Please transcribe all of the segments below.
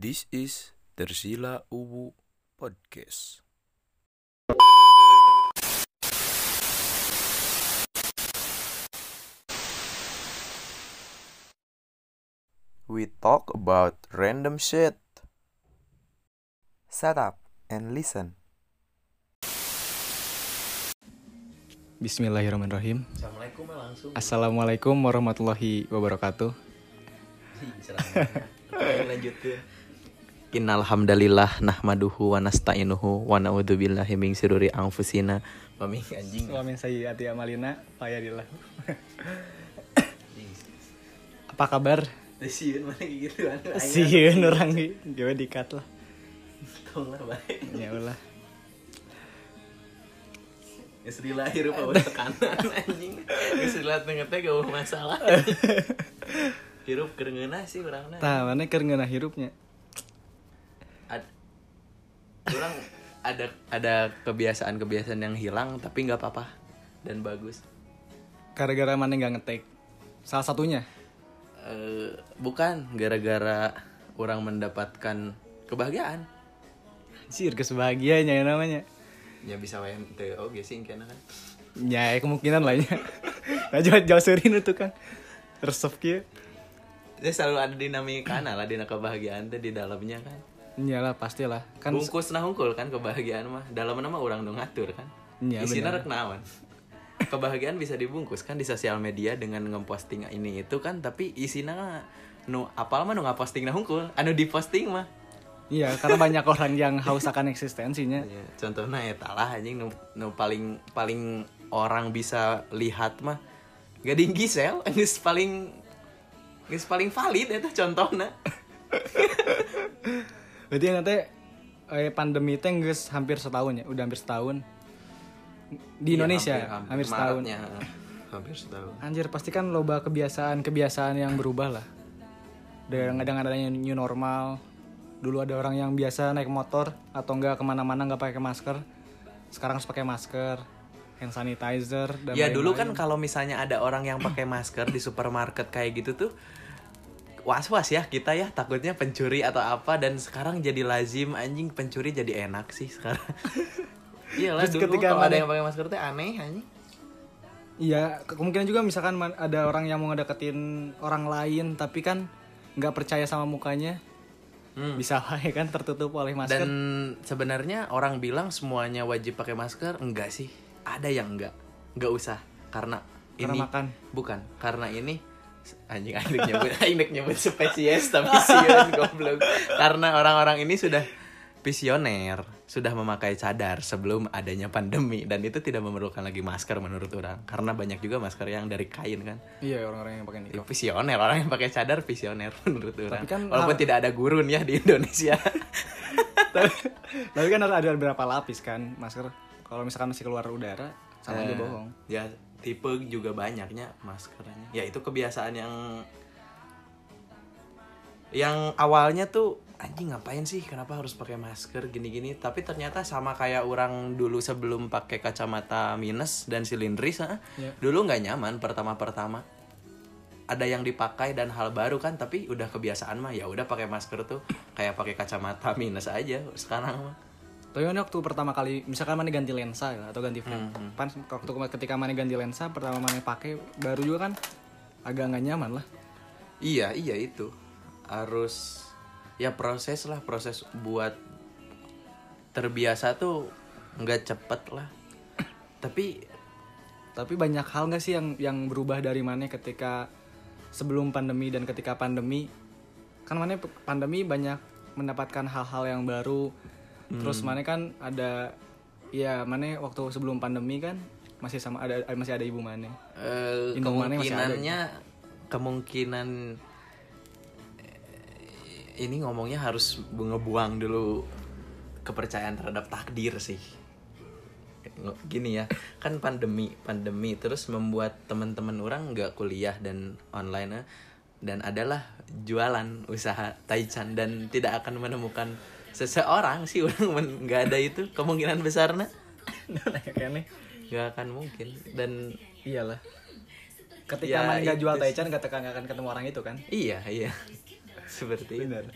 This is Tersila Uwu Podcast. We talk about random shit. Shut up and listen. Bismillahirrahmanirrahim. Assalamualaikum ya langsung. Assalamualaikum warahmatullahi wabarakatuh. lanjut tuh. Innal hamdalillah nahmaduhu wa nasta'inuhu wa na'udzubillahi min syururi anfusina wa min anjing. Wamin sayyati amalina fayadillah. Apa kabar? Sieun mana gitu kan. Sieun orang gawe dikat lah. Tong lah bae. Ya ulah. Geus lahir apa tekanan anjing. Geus lihat tengah gak masalah. Hirup keur ngeunah sih urangna. Tah, mana keur ngeunah hirupnya? Orang ada ada kebiasaan-kebiasaan yang hilang tapi nggak apa-apa dan bagus. Gara-gara mana nggak ngetek. Salah satunya. Eh, bukan gara-gara orang mendapatkan kebahagiaan Sir kesebahagiaannya ya namanya. ya bisa wae teu oge sih kena kan Ya, kemungkinan lah ya. Nah, jauh jauh serin itu kan. Resep kieu. Jadi selalu ada dinamika lah dina kebahagiaan teh di dalamnya kan Iyalah pastilah. Kan bungkus nah hungkul kan kebahagiaan mah dalam nama orang dong ngatur kan Iya, isinya rek naon kebahagiaan bisa dibungkus kan di sosial media dengan ngeposting ini itu kan tapi isinya nu apal mah nu ngaposting nah hungkul anu diposting mah Iya, karena banyak orang yang haus akan eksistensinya. Ya, contohnya ya talah anjing nu, nu paling paling orang bisa lihat mah gading Gisel geus paling geus paling valid eta contohnya. Berarti nanti eh, pandemi geus hampir setahun ya, udah hampir setahun di Indonesia, Iya, hampir, setahun. Maretnya, hampir setahun. Anjir pasti kan loba kebiasaan-kebiasaan yang berubah lah. Dengan dengan adanya new normal, dulu ada orang yang biasa naik motor atau enggak ke mana-mana nggak pakai masker, sekarang harus pakai masker, hand sanitizer dan Ya dulu kan kalau misalnya ada orang yang pakai masker di supermarket kayak gitu tuh was-was ya kita ya takutnya pencuri atau apa dan sekarang jadi lazim anjing pencuri jadi enak sih sekarang. Iyalah Terus dulu ketika kalau ada yang pakai masker teh aneh anjing. Iya, ke- kemungkinan juga misalkan ada orang yang mau ngedeketin orang lain tapi kan nggak percaya sama mukanya, Hmm. bisa wae kan tertutup oleh masker. Dan sebenarnya orang bilang semuanya wajib pakai masker, enggak sih. Ada yang enggak. Enggak usah karena Karena ini makan. bukan karena ini anjing anjing nyebut anjing nyebut spesies tapi sieun goblok. Karena orang-orang ini sudah visioner, sudah memakai cadar sebelum adanya pandemi dan itu tidak memerlukan lagi masker menurut orang karena banyak juga masker yang dari kain kan. Iya, orang-orang yang pakai nikah. visioner orang yang pakai cadar visioner menurut orang. kan Walaupun tidak ada gurun ya di Indonesia. tapi, tapi kan ada, ada beberapa lapis kan masker. Kalau misalkan masih keluar udara, sama aja Eh, bohong. Ya tipe juga banyaknya maskernya. Ya itu kebiasaan yang yang awalnya tuh anjing ngapain sih kenapa harus pakai masker gini-gini tapi ternyata sama kayak orang dulu sebelum pakai kacamata minus dan silindris ah. Dulu nggak nyaman pertama-pertama ada yang dipakai dan hal baru kan tapi udah kebiasaan mah ya udah pakai masker tuh kayak pakai kacamata minus aja sekarang mah Tapi kan waktu pertama kali, misalkan mana ganti lensa ya, atau ganti frame, Hmm, pan waktu ketika mana ganti lensa pertama mana pakai baru juga kan agak nggak nyaman lah. Iya, iya itu. Harus ya proses lah, proses buat terbiasa tuh nggak cepet lah. Tapi Tapi banyak hal nggak sih yang yang berubah dari mana ketika sebelum pandemi dan ketika pandemi? Kan mana pandemi banyak mendapatkan hal-hal yang baru. Terus mana kan ada ya mana waktu sebelum pandemi kan masih sama ada masih ada ibu mana. eh, mana masih ada kemungkinannya kemungkinan eh, ini ngomongnya harus ngebuang dulu kepercayaan terhadap takdir sih. Gini ya, kan pandemi, pandemi terus membuat teman-teman orang nggak kuliah dan online eh, dan adalah jualan usaha taichan dan tidak akan menemukan seseorang sih orang nggak ada itu kemungkinan besarnya Kayaknya nggak akan mungkin dan iyalah. Ketika Ya, nggak itu jual taichan nggak tekan nggak akan ketemu orang itu kan? Iya, iya. Seperti itu. Benar.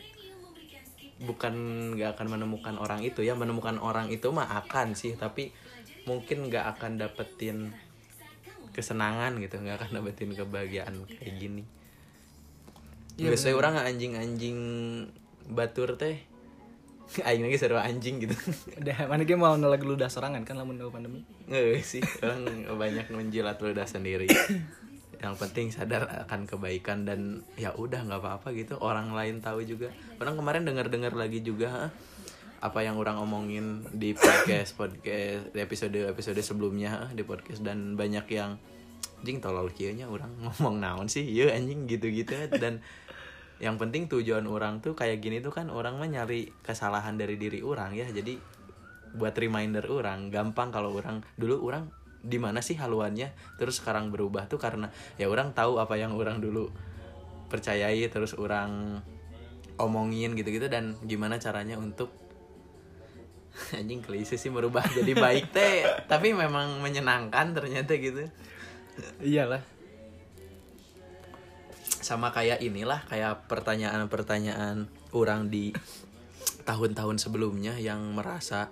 bukan nggak akan menemukan orang itu ya menemukan orang itu mah akan sih tapi mungkin nggak akan dapetin kesenangan gitu nggak akan dapetin kebahagiaan kayak gini Iya, biasanya orang anjing-anjing batur teh aing lagi seru anjing gitu. Udah, mana dia mau nolak lu sorangan kan lamun pandemi. Nggak sih orang banyak menjilat ludah sendiri. Yang penting sadar akan kebaikan dan ya udah nggak apa-apa gitu. Orang lain tahu juga. Orang kemarin dengar-dengar lagi juga apa yang orang omongin di podcast podcast di episode episode sebelumnya di podcast. Dan banyak yang anjing tolol kieunya orang ngomong naon sih? Iya anjing gitu-gitu. Dan yang penting tujuan orang tuh kayak gini tuh kan orang mah nyari kesalahan dari diri orang ya. Jadi buat reminder orang gampang kalau orang dulu orang di mana sih haluannya? Terus sekarang berubah tuh karena ya orang tahu apa yang orang dulu percayai terus orang omongin gitu-gitu dan gimana caranya untuk anjing klise sih merubah jadi baik teh. Tapi memang menyenangkan ternyata gitu. Iyalah. Sama kayak inilah kayak pertanyaan-pertanyaan orang di tahun-tahun sebelumnya yang merasa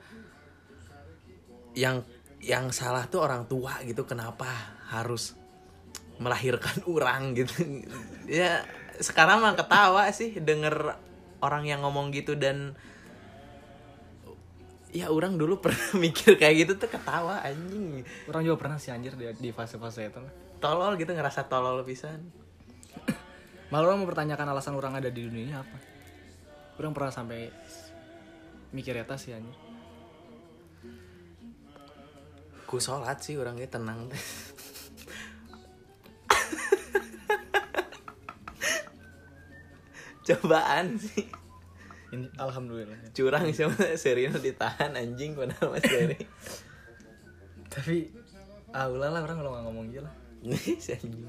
yang yang salah tuh orang tua gitu kenapa harus melahirkan orang gitu. Ya sekarang mah ketawa sih denger orang yang ngomong gitu dan ya orang dulu pernah mikir kayak gitu tuh ketawa anjing. Orang juga pernah sih anjir di, di fase-fase itu. tolol gitu ngerasa tolol pisan Malah orang mempertanyakan alasan orang ada di dunia ini apa. Orang pernah sampai mikir eta sih anjir. ku sholat sih orangnya tenang cobaan sih Ini alhamdulillah. curang sama Serino ditahan anjing padahal mas Seri Tapi ah ulah lah orang kalau nggak ngomong gila. Si anjing.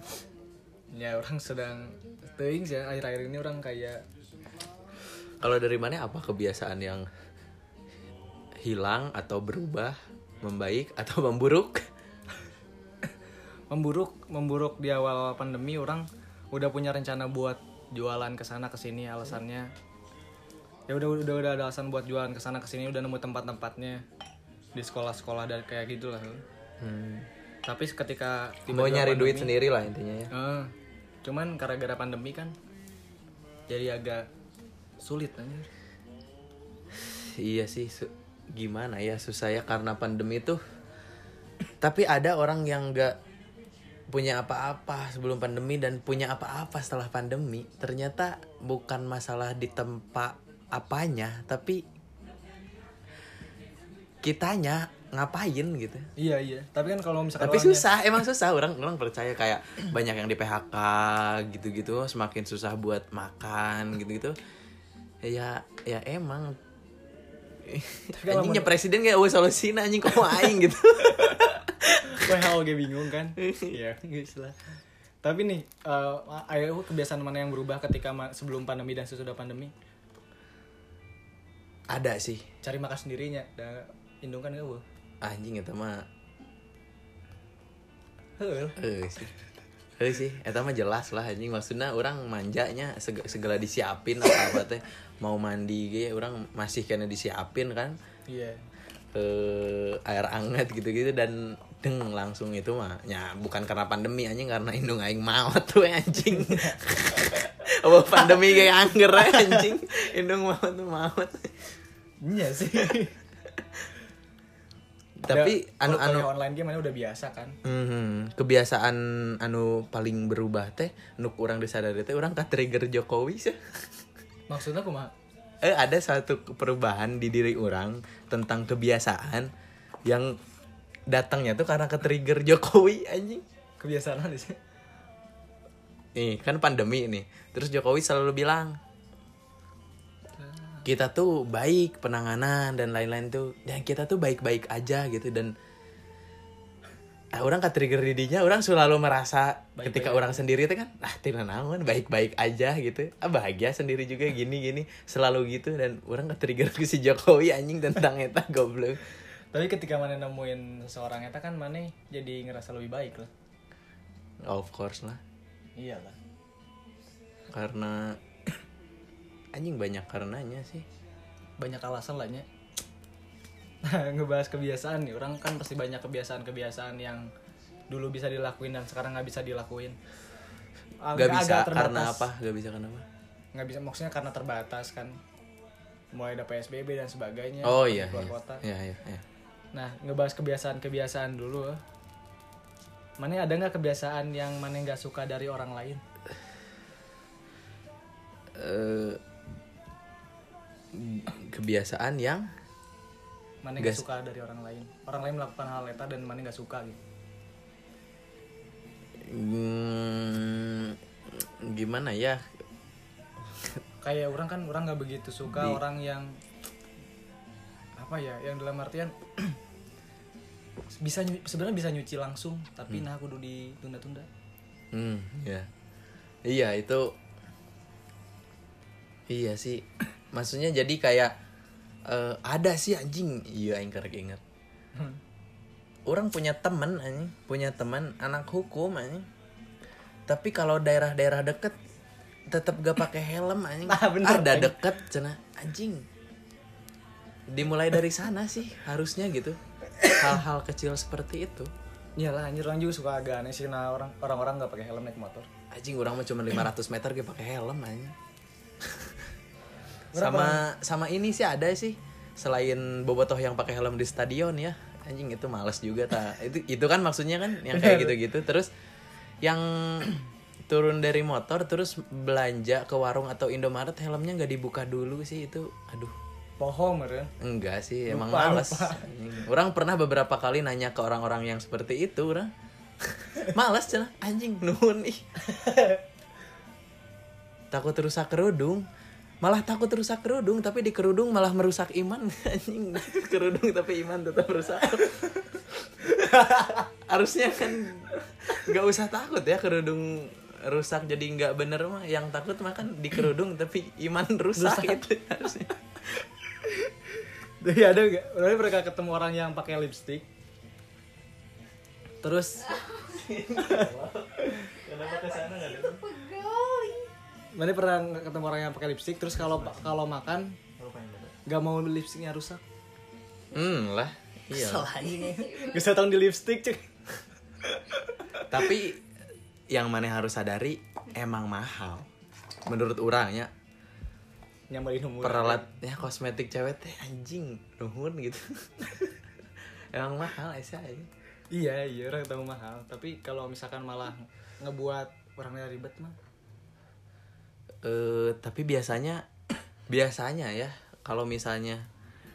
Ya orang sedang teuing sih akhir-akhir ini orang kayak kalau dari mana apa kebiasaan yang hilang atau berubah membaik atau memburuk? Memburuk memburuk di awal pandemi orang udah punya rencana buat jualan ke sana ke sini alasannya. Ya udah udah udah ada alasan buat jualan ke sana ke sini udah nemu tempat-tempatnya di sekolah-sekolah dan kayak gitulah. Hmm. tapi ketika mau tiba-tiba nyari duit pandemi- sendiri lah intinya ya. Eh, cuman gara-gara pandemi kan jadi agak sulit anjir. Iya sih, gimana ya susah ya karena pandemi tuh. Tapi ada orang yang nggak punya apa-apa sebelum pandemi dan punya apa-apa setelah pandemi. Ternyata bukan masalah di tempat apanya, tapi kitanya ngapain gitu. Iya iya. Tapi kan kalau misalkan Tapi orangnya- susah, emang susah orang orang percaya kayak banyak yang di PHK gitu-gitu, semakin susah buat makan gitu-gitu. Ya ya emang anjingnya presiden kayak oh solusi anjing kok aing gitu. WHO ge bingung kan? Iya, guys lah. Tapi nih, eh ayo kebiasaan mana yang berubah ketika ma- sebelum pandemi dan sesudah pandemi? Ada sih. Cari makan sendirinya, dan indung kan gak Anjing eta mah Heeh. eh sih. Eh sih, eta mah jelas lah anjing maksudnya orang manjanya seg- segala disiapin apa apa teh mau mandi ge orang masih kena disiapin kan. Iya. eh air hangat gitu-gitu dan deng langsung itu mah ya bukan karena pandemi anjing karena indung aing maut tuh anjing apa pandemi kayak angger anjing indung maut tuh maut Iya sih. tapi anu anu anu online game udah biasa kan? Mhm, kebiasaan anu paling berubah teh nuk orang disadari teh orang ka trigger Jokowi sih. Maksudnya aku mah eh ada satu perubahan di diri orang tentang kebiasaan yang datangnya tuh karena ke trigger Jokowi anjing. Kebiasaan sih. nih kan pandemi nih. Terus Jokowi selalu bilang kita tuh baik penanganan dan lain-lain tuh dan kita tuh baik-baik aja gitu dan ah, orang ke trigger didinya orang selalu merasa Baik-baik ketika orang sendiri tuh kan ah tidak naon baik-baik aja gitu ah bahagia sendiri juga gini gini selalu gitu dan orang ke trigger ke si Jokowi anjing tentang eta goblok Tapi ketika mana nemuin seorang eta kan mana jadi ngerasa lebih baik lah. of course lah Iya lah. karena anjing banyak karenanya sih banyak alasan lah nya ngebahas kebiasaan nih orang kan pasti banyak kebiasaan-kebiasaan yang dulu bisa dilakuin dan sekarang nggak bisa dilakuin Gak bisa terbatas. karena apa? Gak bisa karena apa? nggak bisa maksudnya karena terbatas kan mulai ada psbb dan sebagainya Oh iya. keluar iya. kota Iya, iya, iya. nah ngebahas kebiasaan-kebiasaan dulu eh. mana ada nggak kebiasaan yang mana nggak suka dari orang lain Eh, kebiasaan yang mana nggak Nggak- suka dari orang lain orang lain melakukan hal eta dan mana nggak suka gitu hmm, gimana ya? kayak orang kan orang nggak begitu suka Di- orang yang apa ya yang dalam artian bisa sebenarnya bisa nyuci langsung tapi nah kudu ditunda-tunda Hmm, ya. Iya, itu Iya sih. Maksudnya jadi kayak eh, ada sih anjing. Iya, aing karek inget. Orang punya temen anjing, punya teman anak hukum anjing. Tapi kalau daerah-daerah deket tetap gak pakai helm anjing. Nah, bener, ada anjing. deket cenah anjing. Dimulai dari sana sih harusnya gitu. Hal-hal kecil seperti itu. iyalah anjir orang juga suka agak aneh sih nah orang orang-orang nggak pakai helm naik motor Anjing orang mah cuma 500 meter gue pakai helm anjing. sama sama ini sih ada sih. Selain bobotoh yang pakai helm di stadion ya. Anjing itu males juga ta. Itu itu kan maksudnya kan yang kayak gitu-gitu. Terus yang turun dari motor terus belanja ke warung atau Indomaret helmnya nggak dibuka dulu sih. Itu aduh. Pohon meren enggak sih emang Lupa, males. lupa. Anjing. orang pernah beberapa kali nanya ke orang-orang yang seperti itu orang. Males cenah anjing nuhun ih takut rusak kerudung malah takut rusak kerudung tapi di kerudung malah merusak iman. Anjing kerudung tapi iman tetap rusak. Harusnya kan nggak usah takut ya kerudung rusak jadi nggak bener mah. Yang takut mah kan di kerudung tapi iman rusak, itu harusnya. Jadi ada gak Berarti mereka ketemu orang yang pakai lipstick. Terus mana pernah ketemu orang yang pakai lipstick terus kalau kalau makan nggak mau lipsticknya rusak? Hmm lah iya. Gak usah tahu di lipstick cek tapi yang mana harus sadari emang mahal. Menurut orangnya nyamperin umur peralatnya kosmetik cewek teh anjing nuhun gitu. Emang mahal Aisyah ya. iya iya orang tahu mahal. Tapi kalau misalkan malah ngebuat orangnya ribet mah Eh, tapi biasanya biasanya ya kalau misalnya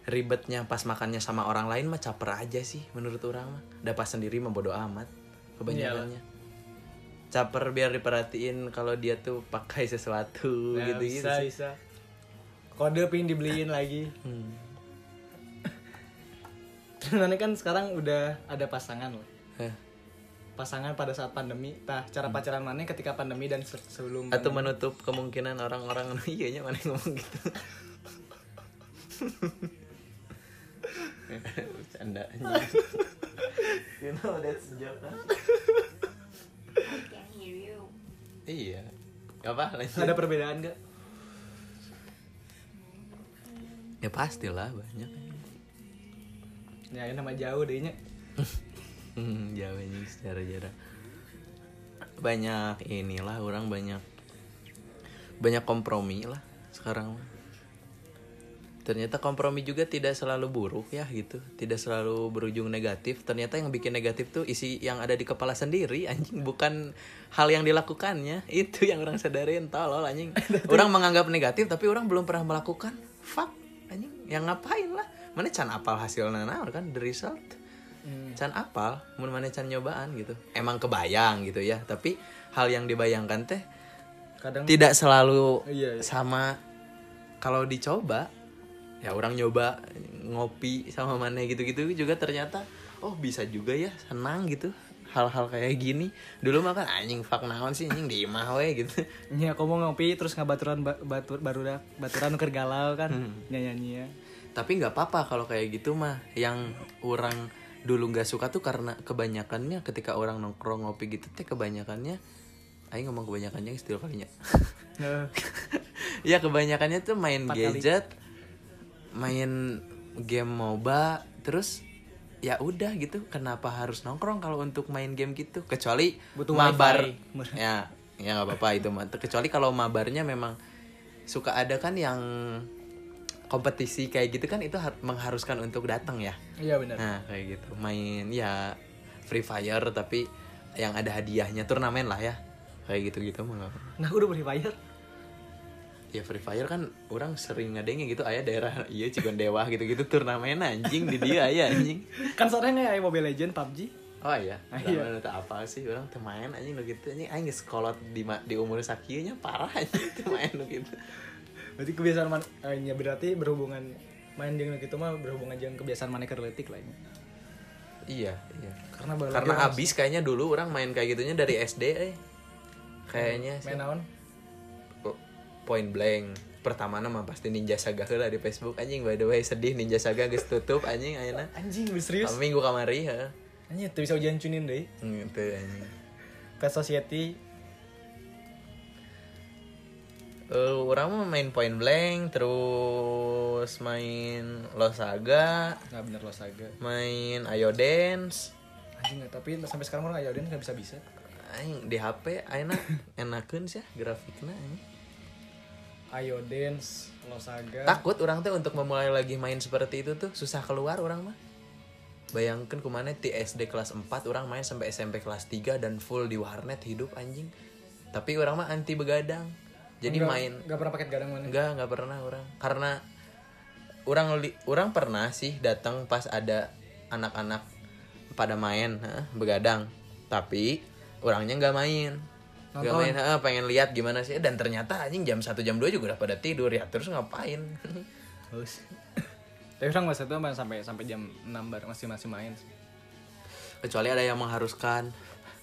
ribetnya pas makannya sama orang lain mah caper aja sih menurut orang mah. Udah pas sendiri mah bodo amat kebanyakannya. Caper biar diperhatiin kalau dia tuh pakai sesuatu Nah, gitu gitu bisa sih. bisa. Kode pin dibeliin lagi. Hmm. terus kan sekarang udah ada pasangan loh pasangan pada saat pandemi tah cara pacaran mana ketika pandemi dan se- sebelum atau pandemi? menutup kemungkinan orang-orang iya nya mana yang ngomong gitu. Bercanda You know that's joke kan? I can hear you. Iya. Gak apa lanjut. Ada perbedaan gak Ya pastilah banyak. Ya ini nama jauh dehnya Hmm, jawabnya secara jarak. Banyak inilah orang banyak banyak kompromi lah sekarang ternyata kompromi juga tidak selalu buruk ya gitu. Tidak selalu berujung negatif. Ternyata yang bikin negatif tuh isi yang ada di kepala sendiri anjing. Bukan hal yang dilakukannya. Itu yang orang sadarin tolol anjing. Orang menganggap negatif tapi orang belum pernah melakukan. Fuck anjing. Yang ngapain lah? Mana can apal hasilnya kan? The result Hmm. can apal mun mana can nyobaan gitu emang kebayang gitu ya tapi hal yang dibayangkan teh kadang tidak selalu Iya, iya. sama kalau dicoba ya orang nyoba ngopi sama mana gitu-gitu juga ternyata oh bisa juga ya senang gitu hal-hal kayak gini dulu mah kan anjing fuck naon sih anjing di imah we gitu Nya aku mau ngopi terus ngabaturan ba- batur baru dah baturan nuker galau kan Hmm. nyanyi ya. tapi nggak apa-apa kalau kayak gitu mah yang orang dulu nggak suka tuh karena kebanyakannya ketika orang nongkrong ngopi gitu teh kebanyakannya Aing ngomong kebanyakannya istilah kalinya? Nah, ya kebanyakannya tuh main Empat kali. gadget main game MOBA terus ya udah gitu. Kenapa harus nongkrong kalau untuk main game gitu? Kecuali Butuh mabar. wifi. ya ya nggak apa-apa itu mah. Kecuali kalau mabarnya memang suka ada kan yang kompetisi kayak gitu kan itu har- mengharuskan untuk datang ya? Iya benar. Nah kayak gitu. Main ya Free Fire tapi yang ada hadiahnya turnamen lah ya. Kayak gitu gitu mah nggak pernah. nah udah Free Fire. Ya Free Fire kan orang sering ngadengnya gitu ayah daerah iya Cigon Dewa gitu gitu turnamen anjing di dia ayah anjing. Kan soalnya kayak Mobile Legend PUBG oh iya. Ah, iya. itu apa sih orang teu main anjing lo gitu anjing aing geus kolot di di umur sakieunya parah anjing teu main lo gitu berarti kebiasaan man eh, ya berarti berhubungan main dengan gitu mah berhubungan dengan kebiasaan mana kerletik lah ini. Iya iya. Karena baru karena abis kayaknya dulu orang main kayak gitunya dari SD eh. Kayaknya sih. Main naon? Point blank. Pertama nama pasti Ninja Saga lah di Facebook. Anjing by the way sedih Ninja Saga geus tutup anjing ayeuna. Anjing serius? Minggu kamari ya anjing tuh bisa ujian cunin deh. Gitu anjing. Pet Society Eh, orang mah main point blank terus main Losaga nggak bener lo saga main Ayo Dance. Anjing nggak tapi sampai sekarang orang ayo nggak bisa bisa. Aing di HP ayeuna enakeun sih grafiknya anjing. ayo dance lo saga takut orang tuh untuk memulai lagi main seperti itu tuh susah keluar orang mah. Bayangkan ke mana di SD kelas 4 orang main sampai SMP kelas 3 dan full di warnet hidup anjing. Tapi orang mah anti begadang jadi Nggak- main nggak pernah paket gadang mana enggak enggak pernah orang. Karena orang li, orang pernah sih datang pas ada anak-anak pada main heh, begadang. Tapi orangnya nggak main. Nggak main heh, pengen lihat gimana sih. Dan ternyata anjing jam 1 jam 2 juga udah pada tidur ya. Terus ngapain? Haus. tapi orang masa itu sampai sampai jam 6 bareng masih masih main. Kecuali ada yang mengharuskan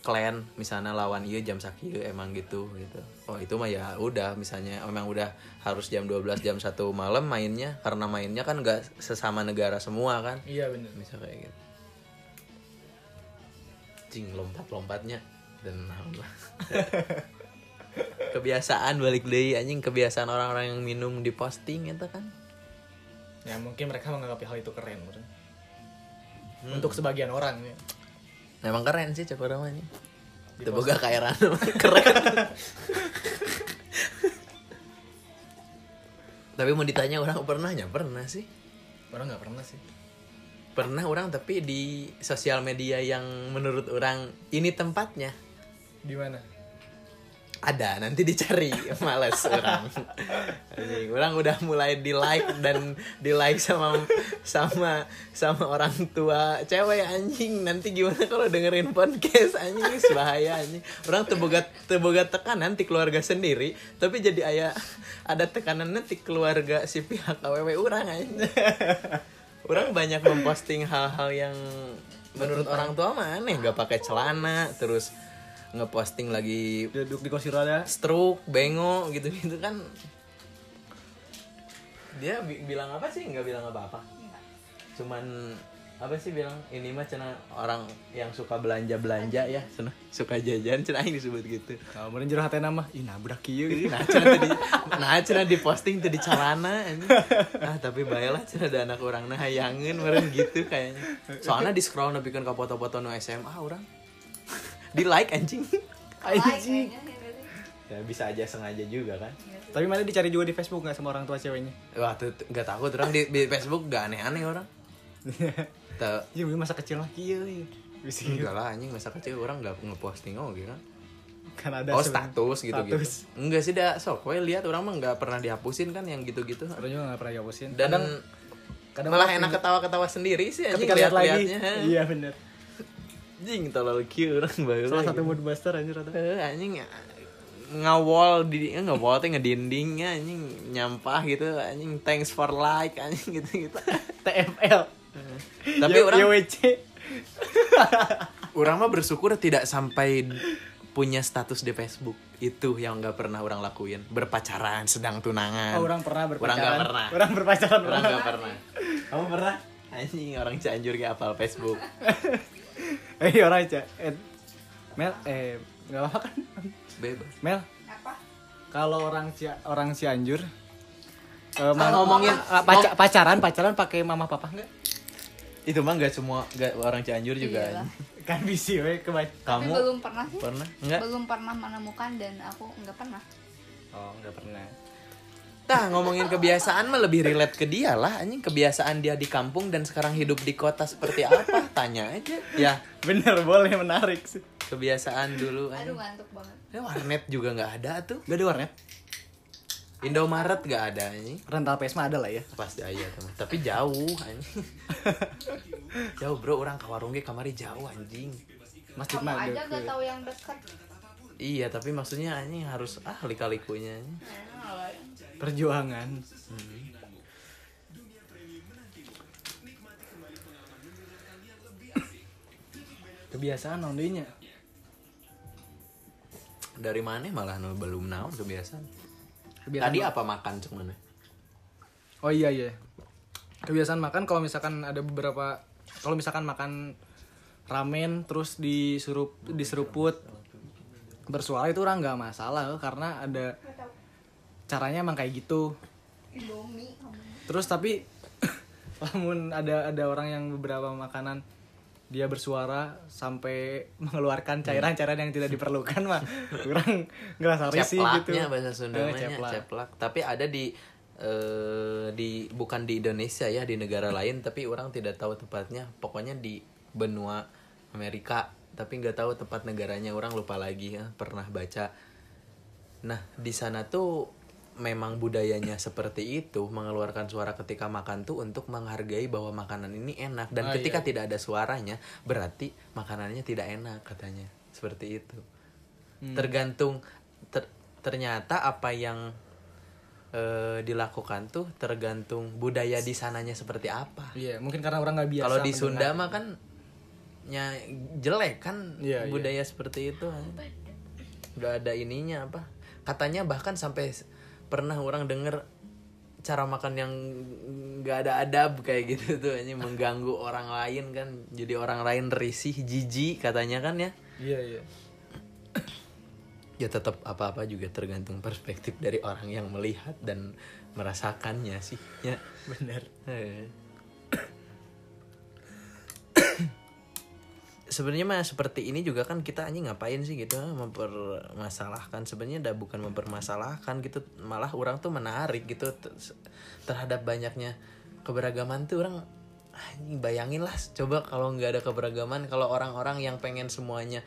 klan misalnya lawan iya jam sakit emang gitu gitu. Oh itu mah ya udah misalnya emang udah harus jam 12 jam 1 malam mainnya karena mainnya kan nggak sesama negara semua kan. Iya bener. Bisa kayak gitu. Cing lompat lompatnya dan kebiasaan balik deh anjing kebiasaan orang-orang yang minum di posting itu kan. Ya mungkin mereka menganggap hal itu keren mungkin. untuk sebagian orang ya. Emang keren sih anjing. Teu boga kaeran keren. tapi mau ditanya orang pernah ya pernah sih. orang nggak pernah sih Pernah orang tapi di sosial media yang menurut orang ini tempatnya di mana ada nanti dicari. Males orang. Orang udah mulai di like dan di like sama sama sama orang tua. Cewek anjing nanti gimana kalau dengerin podcast? Anjing bahaya anjing. Orang teboga teboga tekan nanti keluarga sendiri. Tapi jadi ayah ada tekanan nanti keluarga si pihak aww orang anjing. Orang banyak memposting hal-hal yang menurut orang tua mah aneh. Gak pakai celana terus ngeposting lagi duduk di kursi roda. stroke, bengok gitu-gitu kan. Dia bi- bilang apa sih? Nggak bilang apa-apa. Cuman apa sih bilang? Ini mah cina orang yang suka belanja belanja ya cina. Suka jajan cina yang disebut gitu. Kalau mau jero hati nama ih nabrak kieu gitu. Nah cina tadi nah cina di posting tadi celana anjing. ah tapi baiklah cina ada anak orang nah hayangin meren gitu kayaknya. Soalnya di scroll nepikeun ka foto-foto nu SMA orang di like anjing anjing ya bisa aja sengaja juga kan tapi mana dicari juga di Facebook nggak sama orang tua ceweknya Wah, tuh nggak takut orang di, di Facebook gak aneh-aneh orang. Tuh, iya masa kecil lah kieu ya. bisa enggak lah anjing masa kecil orang nggak ngeposting oh gitu kan. kan ada Oh status gitu gitu. Status. Enggak sih dah sok. Gue lihat orang mah nggak pernah dihapusin kan yang gitu-gitu. orang juga nggak pernah ngapusin Dan kadang kadang malah enak ketawa-ketawa sendiri sih anjing lagi lihat-lihatnya. iya bener Anjing tolol kieu orang baru. salah satu mood buster anjir ada Eh, anjing ngawol di eh, ngawol teh ngedindingnya anjing. Nyampah gitu anjing. Thanks for like anjing gitu gitu. TFL tapi orang YWC orang mah bersyukur tidak sampai punya status di Facebook. Itu yang nggak pernah orang lakuin. Berpacaran sedang tunangan. Oh, orang pernah orang berpacaran. nggak pernah. Orang berpacaran. Orang nggak pernah. Kamu pernah? Anjing orang Cianjur gak apal Facebook eh orang aja eh, Mel eh nggak apa kan bebas Mel Apa? kalau orang Cia orang Cianjur Eh, ma- ngomongin- paca- pacaran pacaran pakai mama papa enggak Itu mah nggak semua nggak orang Cianjur juga. Iyalah. kan bisi we kebaca Tapi Kamu belum pernah sih. pernah? Enggak. Belum pernah menemukan dan aku nggak pernah. oh enggak pernah Nah ngomongin kebiasaan mah lebih relate ke dia lah. Anjing kebiasaan dia di kampung dan sekarang hidup di kota seperti apa? Tanya aja. Ya. Bener boleh menarik sih. Kebiasaan dulu Aduh anjing ngantuk banget. ya, warnet juga nggak ada tuh. Gak di warnet? Indomaret nggak ada anjing. Rental PS mah ada lah ya. Pasti aja teman tapi jauh anjing. Jauh bro. Orang ke warung ge kamari jauh anjing. Masjid mah aja ada gak tahu yang dekat. iya tapi maksudnya anjing harus ah lika-likunya anjing. Perjuangan. Kebiasaan nondinya dari mana malah nu belum naon kebiasaan? Kebiasaan tadi apa makan cek mana oh iya iya. Kebiasaan makan kalau misalkan ada beberapa kalau misalkan makan ramen terus disurup diseruput bersuara itu orang nggak masalah karena ada caranya emang kayak gitu. Indomie. Terus tapi namun ada ada orang yang beberapa makanan dia bersuara sampai mengeluarkan cairan-cairan yang tidak diperlukan mah. Orang ngerasa risih gitu. Bahasa Sunda Eh, ceplak. ceplak. Tapi ada di eh, di bukan di Indonesia ya di negara lain tapi orang tidak tahu tepatnya. Pokoknya di benua Amerika tapi nggak tahu tempat negaranya. Orang lupa lagi ya pernah baca. Nah di sana tuh memang budayanya seperti itu mengeluarkan suara ketika makan tuh untuk menghargai bahwa makanan ini enak. Dan Oh, ketika iya. tidak ada suaranya berarti makanannya tidak enak katanya. Seperti itu. Hmm. tergantung ter- ternyata apa yang eh, dilakukan tuh tergantung budaya di sananya seperti apa. Iya mungkin karena orang nggak biasa kalau di Sunda mah kan nya jelek kan Iya, budaya seperti itu udah ada ininya apa. Katanya bahkan sampai pernah orang denger cara makan yang nggak ada adab kayak gitu tuh hanya mengganggu orang lain kan. Jadi orang lain risih jijik katanya kan ya. Iya iya. Ya tetap apa-apa juga tergantung perspektif dari orang yang melihat dan merasakannya sih ya. Bener sebenarnya mah seperti ini juga kan kita anjing ngapain sih gitu mempermasalahkan. Sebenarnya udah bukan mempermasalahkan gitu malah orang tuh menarik gitu terhadap banyaknya keberagaman tuh orang anjing bayangin lah coba kalau nggak ada keberagaman kalau orang-orang yang pengen semuanya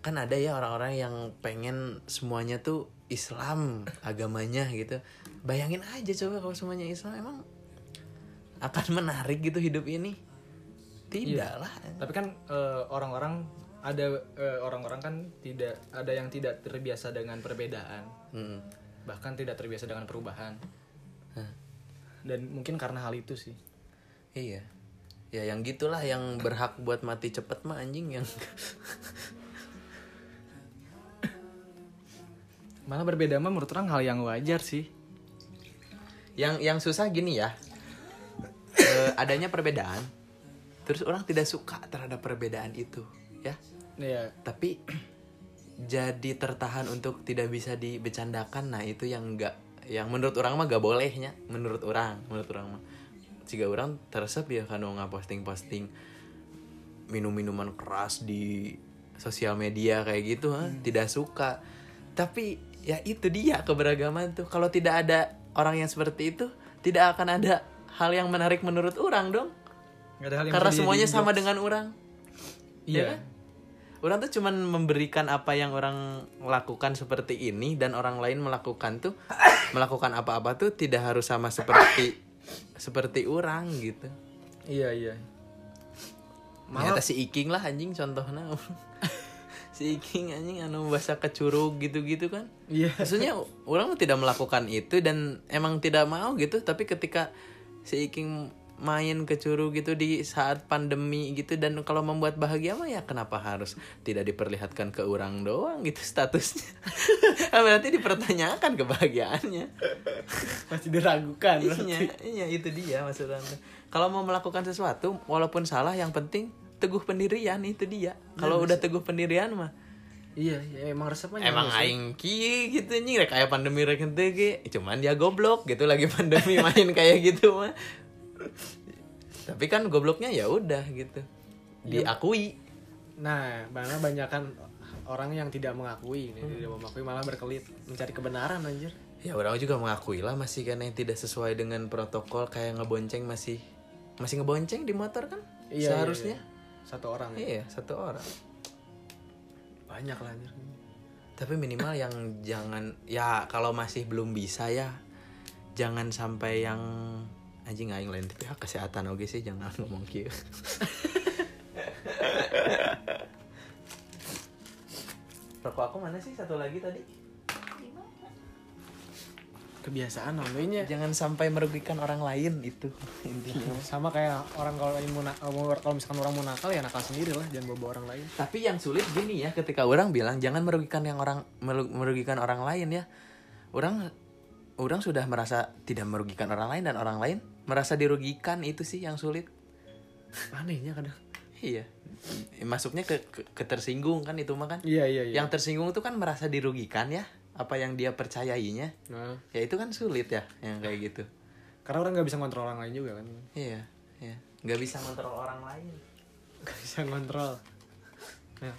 kan ada ya orang-orang yang pengen semuanya tuh Islam agamanya gitu. Bayangin aja coba kalau semuanya Islam emang akan menarik gitu hidup ini tidak lah tapi kan eh, orang-orang ada eh, orang-orang kan tidak ada yang tidak terbiasa dengan perbedaan. Hmm. bahkan tidak terbiasa dengan perubahan. Hah. dan mungkin karena hal itu sih. Iya. Ya yang gitulah yang berhak buat mati cepet mah anjing yang malah berbeda mah menurut orang hal yang wajar sih. Yang yang susah gini ya. Eh, adanya perbedaan terus orang tidak suka terhadap perbedaan itu ya. Iya. Tapi jadi tertahan untuk tidak bisa dibecandakan nah itu yang enggak yang menurut orang mah gak bolehnya menurut orang menurut orang mah. Jika orang teresep ya kan nggak posting posting minum minuman keras di sosial media kayak gitu ha, tidak suka. Tapi ya itu dia keberagaman tuh. Kalau tidak ada orang yang seperti itu tidak akan ada hal yang menarik menurut orang dong Ada hal yang karena semuanya sama jokes. dengan orang. Iya. Kan? orang tuh cuman memberikan apa yang orang lakukan seperti ini dan orang lain melakukan tuh melakukan apa-apa tuh tidak harus sama seperti seperti orang gitu. Iya iya. Ternyata si Iking lah anjing contohnya. Si Iking anjing anu bahasa kecurug gitu-gitu kan. Iya. Maksudnya orang tidak melakukan itu dan emang tidak mau gitu. Tapi ketika si Iking main ke Curug gitu di saat pandemi gitu dan kalau membuat bahagia mah ya kenapa harus tidak diperlihatkan ke orang doang gitu statusnya. Ah, berarti dipertanyakan kebahagiaannya. Masih diragukan iya iya itu dia maksud anda. Kalau mau melakukan sesuatu walaupun salah yang penting teguh pendirian itu dia. Kalau udah teguh pendirian mah. Iya ya, emang resepnya emang aing ki gitu nih kayak pandemi rek cuman dia goblok gitu lagi pandemi main kayak gitu mah tapi kan gobloknya ya udah gitu. Diakui. Nah malah banyak kan orang yang tidak mengakui ini tidak mengakui malah berkelit mencari kebenaran anjir. Ya orang juga mengakui lah masih kan yang tidak sesuai dengan protokol kayak ngebonceng masih masih ngebonceng di motor kan? Iya, seharusnya. iya, iya. satu orang ya. iya satu orang. Banyak lah anjir. Tapi minimal yang jangan ya kalau masih belum bisa ya jangan sampai yang anjing aing lain pihak kesehatan oke sih jangan ngomong kieu. Rokok aku mana sih satu lagi tadi? Kebiasaan namanya jangan sampai merugikan orang lain itu intinya. Sama kayak orang kalau lagi mau kalau misalkan orang mau nakal ya nakal sendiri lah jangan bawa orang lain. Tapi yang sulit gini ya ketika orang bilang jangan merugikan yang orang meru- merugikan orang lain ya. Orang orang sudah merasa tidak merugikan orang lain dan orang lain merasa dirugikan itu sih yang sulit. Anehnya kadang. Iya. Masuknya ke, ke ketersinggung kan itu mah kan. Iya iya iya. Yang tersinggung itu kan merasa dirugikan ya apa yang dia percayainya. Nah, ya itu kan sulit ya yang kayak gitu. Karena orang nggak bisa kontrol orang lain juga kan. Iya iya. Nggak bisa kontrol orang lain. Nggak bisa kontrol nah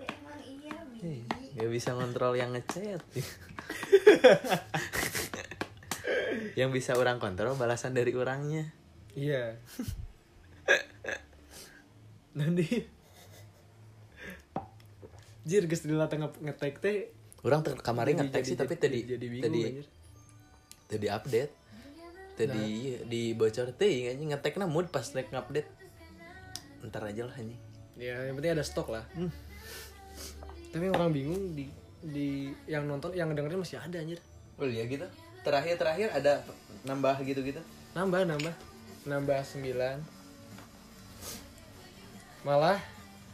emang iya bi. Nggak bisa kontrol yang ngechat yang bisa orang kontrol balasan dari orangnya. Iya. Nanti. Jir, geus dilatih nge- ngetek teh. Orang ter kemarin Jadi- ngetek sih tapi tadi jadi bingung, tadi anjir. tadi update. Tadi iya, di bocor teh anjing ngetekna mood pas rek ngupdate ntar aja lah anjing. Ya yang penting ada stok lah. Tapi orang bingung di di yang nonton yang dengerin masih ada anjir. Oh iya gitu terakhir terakhir ada nambah gitu gitu nambah nambah. Nambah 9 malah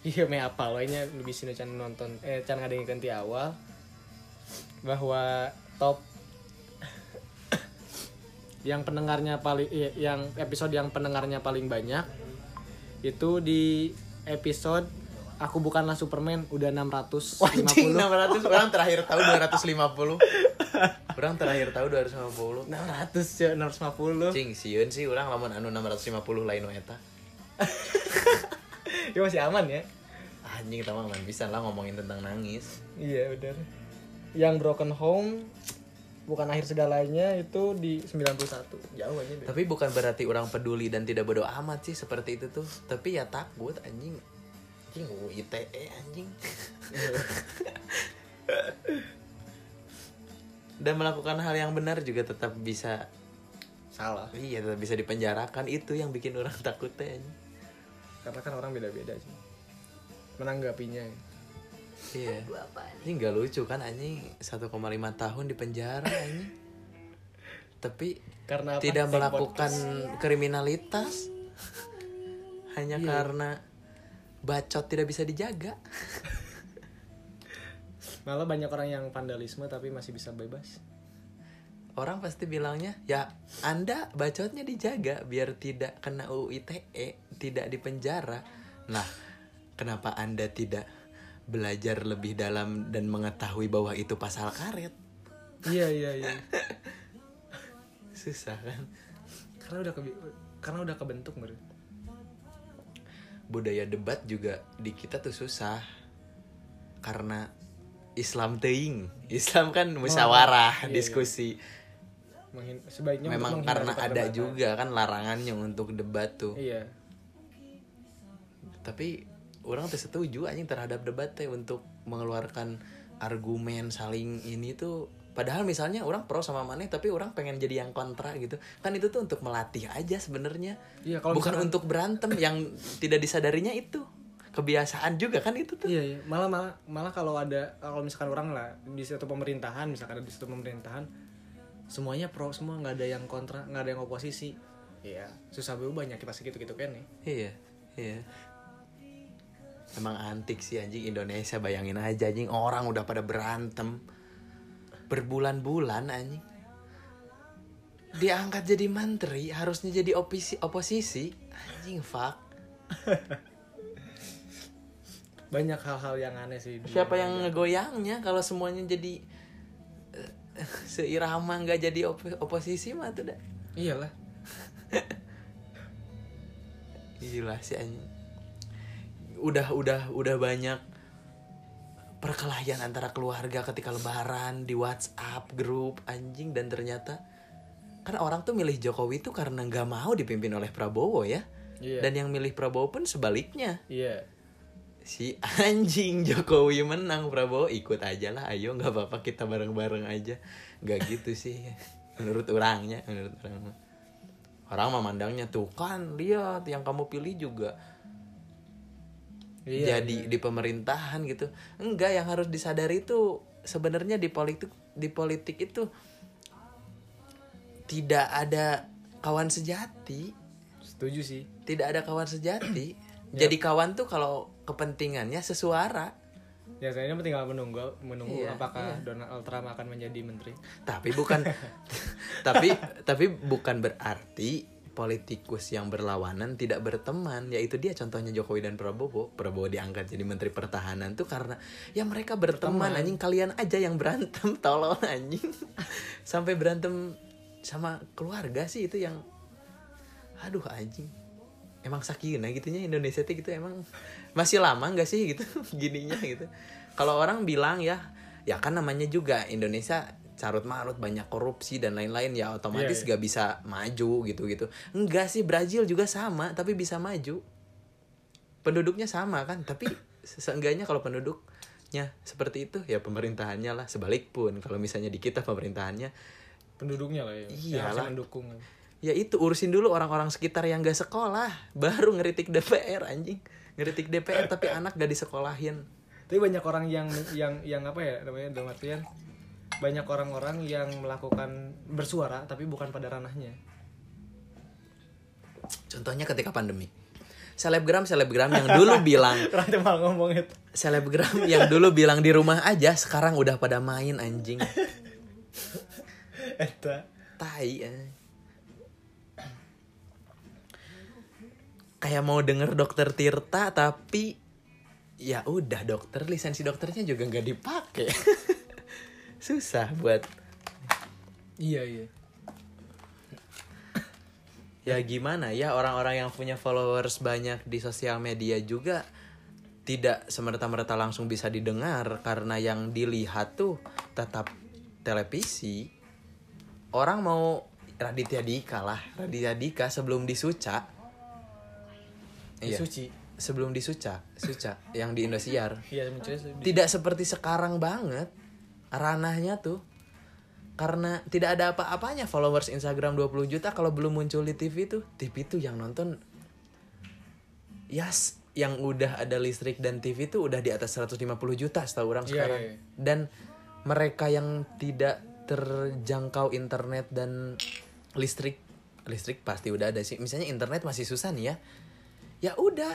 iya me apa lo nya lebih sini can nonton eh can ngadengin ganti awal. Bahwa top yang pendengarnya paling iya, yang episode yang pendengarnya paling banyak itu di episode aku bukanlah Superman udah 650 Anjing 600 orang terakhir tahu 250 orang terakhir tahu 250 600 ya 650 Cing, sieun sih orang lamun anu 650 lain eta. ya masih aman ya Anjing tama man bisa lah ngomongin tentang nangis. Iya benar. Yang Broken Home bukan akhir segalanya itu di 91. Jauh aja deh. Tapi bukan berarti orang peduli dan tidak bodoh amat sih seperti itu tuh. Tapi ya takut anjing. Anjing UU ITE anjing. dan melakukan hal yang benar juga tetap bisa Salah. iya tetap bisa dipenjarakan itu yang bikin orang takut teh anjing. Karena kan orang beda-beda sih. Menanggapinya. Iya. Ini nggak lucu kan anjing 1,5 tahun di penjara anjing. Tapi Karena apa? tidak melakukan podcast. kriminalitas hanya Iya. karena bacot tidak bisa dijaga. Malah banyak orang yang vandalisme tapi masih bisa bebas. Orang pasti bilangnya, "Ya, Anda bacotnya dijaga biar tidak kena UU ITE, tidak dipenjara." Nah, kenapa Anda tidak belajar lebih dalam dan mengetahui bahwa itu pasal karet? Iya iya iya. Susah kan? karena udah kebi- karena udah kebentuk menurut. Budaya debat juga di kita tuh susah. Karena Islam teing Islam kan musyawarah iya, iya. diskusi. Menghin- sebaiknya memang karena ada juga kan larangannya untuk debat tuh. Iya. tapi orang tuh setuju anjing terhadap debat teh untuk mengeluarkan argumen saling ini tuh padahal misalnya orang pro sama maneh tapi orang pengen jadi yang kontra gitu kan itu tuh untuk melatih aja sebenarnya Iya, kalau bukan misalkan- untuk berantem yang tidak disadarinya itu kebiasaan juga kan itu tuh Iya, iya. Malah malah malah kalau ada kalau misalkan orang lah di satu pemerintahan, misalkan ada di satu pemerintahan, semuanya pro semua, nggak ada yang kontra, nggak ada yang oposisi. Iya, susah berubahnya kita segitu gitu kan nih. Iya, iya. Emang antik sih anjing Indonesia bayangin aja anjing orang udah pada berantem berbulan-bulan anjing. Diangkat jadi menteri harusnya jadi oposisi oposisi anjing fuck. banyak hal-hal yang aneh sih siapa yang olahraga. ngegoyangnya kalau semuanya jadi eh, seirama nggak jadi op- oposisi mah tuh dah iyalah gila sih anjing udah udah udah banyak perkelahian antara keluarga ketika lebaran di WhatsApp grup anjing dan ternyata kan orang tuh milih Jokowi tuh karena nggak mau dipimpin oleh Prabowo ya. Iya. dan yang milih Prabowo pun sebaliknya. Iya. Si anjing Jokowi menang Prabowo ikut aja lah ayo nggak apa-apa kita bareng-bareng aja. Nggak gitu sih menurut orangnya menurut orang orang memandangnya tuh kan lihat yang kamu pilih juga Iya, jadi di pemerintahan gitu. Enggak yang harus disadari itu sebenarnya di politik di politik itu tidak ada kawan sejati. Setuju sih. Tidak ada kawan sejati. Jadi kawan tuh kalau kepentingannya sesuara. Ya saya ini tinggal menunggu menunggu Iya, apakah Donald Trump akan menjadi menteri. Tapi bukan tapi tapi bukan berarti politikus yang berlawanan tidak berteman yaitu dia contohnya Jokowi dan Prabowo. Prabowo diangkat jadi menteri pertahanan tuh karena ya mereka berteman anjing kalian aja yang berantem tolong anjing. Sampai berantem sama keluarga sih itu yang aduh anjing. Emang sakina gitunya Indonesia tuh gitu emang masih lama nggak sih gitu gininya gitu. Kalau orang bilang ya ya kan namanya juga Indonesia carut marut banyak korupsi dan lain-lain ya otomatis Iya, gak bisa maju gitu gitu. Enggak sih Brazil juga sama tapi bisa maju. Penduduknya sama kan? Tapi se- seenggaknya kalau penduduknya seperti itu ya pemerintahannya lah sebalik pun. Kalau misalnya di kita pemerintahannya penduduknya lah ya. Yang Iyalah. mendukung. Ya itu urusin dulu orang-orang sekitar yang gak sekolah baru ngeritik DPR anjing. Ngeritik DPR tapi anak gak disekolahin. Tapi banyak orang yang yang yang apa ya namanya dalam artian banyak orang-orang yang melakukan bersuara tapi bukan pada ranahnya. Contohnya ketika pandemi. Selebgram selebgram yang dulu bilang ngomong itu. Selebgram yang dulu bilang di rumah aja sekarang udah pada main anjing. Eta. Tai eh. kayak mau denger dokter Tirta tapi ya udah dokter lisensi dokternya juga nggak dipakai susah buat iya iya. Ya gimana ya orang-orang yang punya followers banyak di sosial media juga tidak semerta-merta langsung bisa didengar karena yang dilihat tuh tetap televisi. Orang mau Raditya Dika lah Raditya Dika sebelum disuca Di Iya. suci. Sebelum disuca suca yang di Indosiar. Iya tidak seperti sekarang banget ranahnya tuh karena tidak ada apa-apanya followers Instagram 20 juta kalau belum muncul di TV tuh TV tuh yang nonton yes yang udah ada listrik dan TV tuh udah di atas 150 juta setahu orang Iya, sekarang iya, iya. dan mereka yang tidak terjangkau internet dan listrik listrik pasti udah ada sih misalnya internet masih susah nih ya ya udah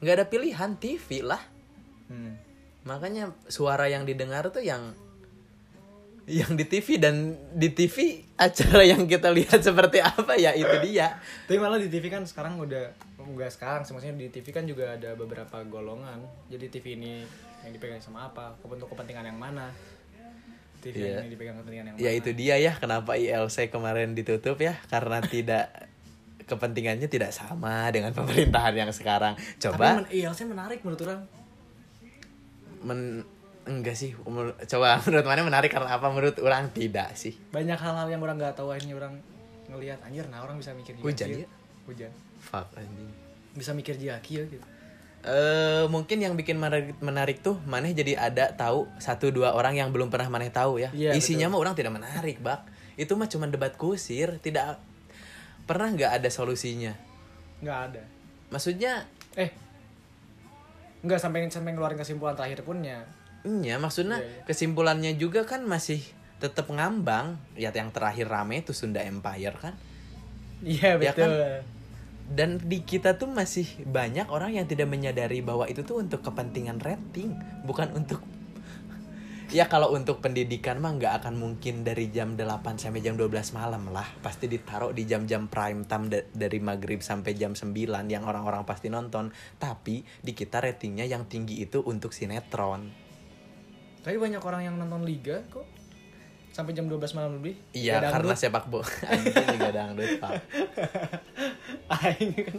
nggak ada pilihan TV lah Hmm. makanya suara yang didengar tuh yang yang di TV dan di TV acara yang kita lihat seperti apa ya itu dia Tapi malah di TV kan sekarang udah enggak sekarang sih maksudnya di TV kan juga ada beberapa golongan. Jadi TV ini yang dipegang sama apa? Untuk kepentingan yang mana? TV Iya. yang ini dipegang kepentingan yang ya mana? itu dia ya kenapa ILC kemarin ditutup ya karena tidak kepentingannya tidak sama dengan pemerintahan yang sekarang Tapi coba men- iya, saya menarik menurut orang. men enggak sih menur- coba menurut mana menarik karena apa menurut orang tidak sih Banyak hal-hal yang orang nggak tahu akhirnya orang ngelihat anjir nah orang bisa mikir Hujan ya. Hujan. fuck anjing Bisa mikir jaki ya gitu. eh mungkin yang bikin menarik, menarik tuh maneh jadi ada tahu satu dua orang yang belum pernah maneh tahu ya Iya, isinya mah orang tidak menarik bak itu mah cuma debat kusir tidak pernah nggak ada solusinya Nggak ada. maksudnya Eh. Nggak sampai sampai ngeluarin kesimpulan terakhir punnya. Iya maksudnya Iya, iya. kesimpulannya juga kan masih tetap ngambang ya yang terakhir rame itu Sunda Empire kan Iya Ya betul. dan di kita tuh masih banyak orang yang tidak menyadari bahwa itu tuh untuk kepentingan rating bukan untuk Ya kalau untuk pendidikan mah nggak akan mungkin dari jam 8 sampai jam 12 malam lah. Pasti ditaruh di jam-jam prime time da- dari maghrib sampai jam 9 yang orang-orang pasti nonton. Tapi di kita ratingnya yang tinggi itu untuk sinetron. Tapi banyak orang yang nonton liga kok sampai jam 12 malam lebih. Iya karena dangdut. sepak bola anjing juga dangdut pak. Aing kan.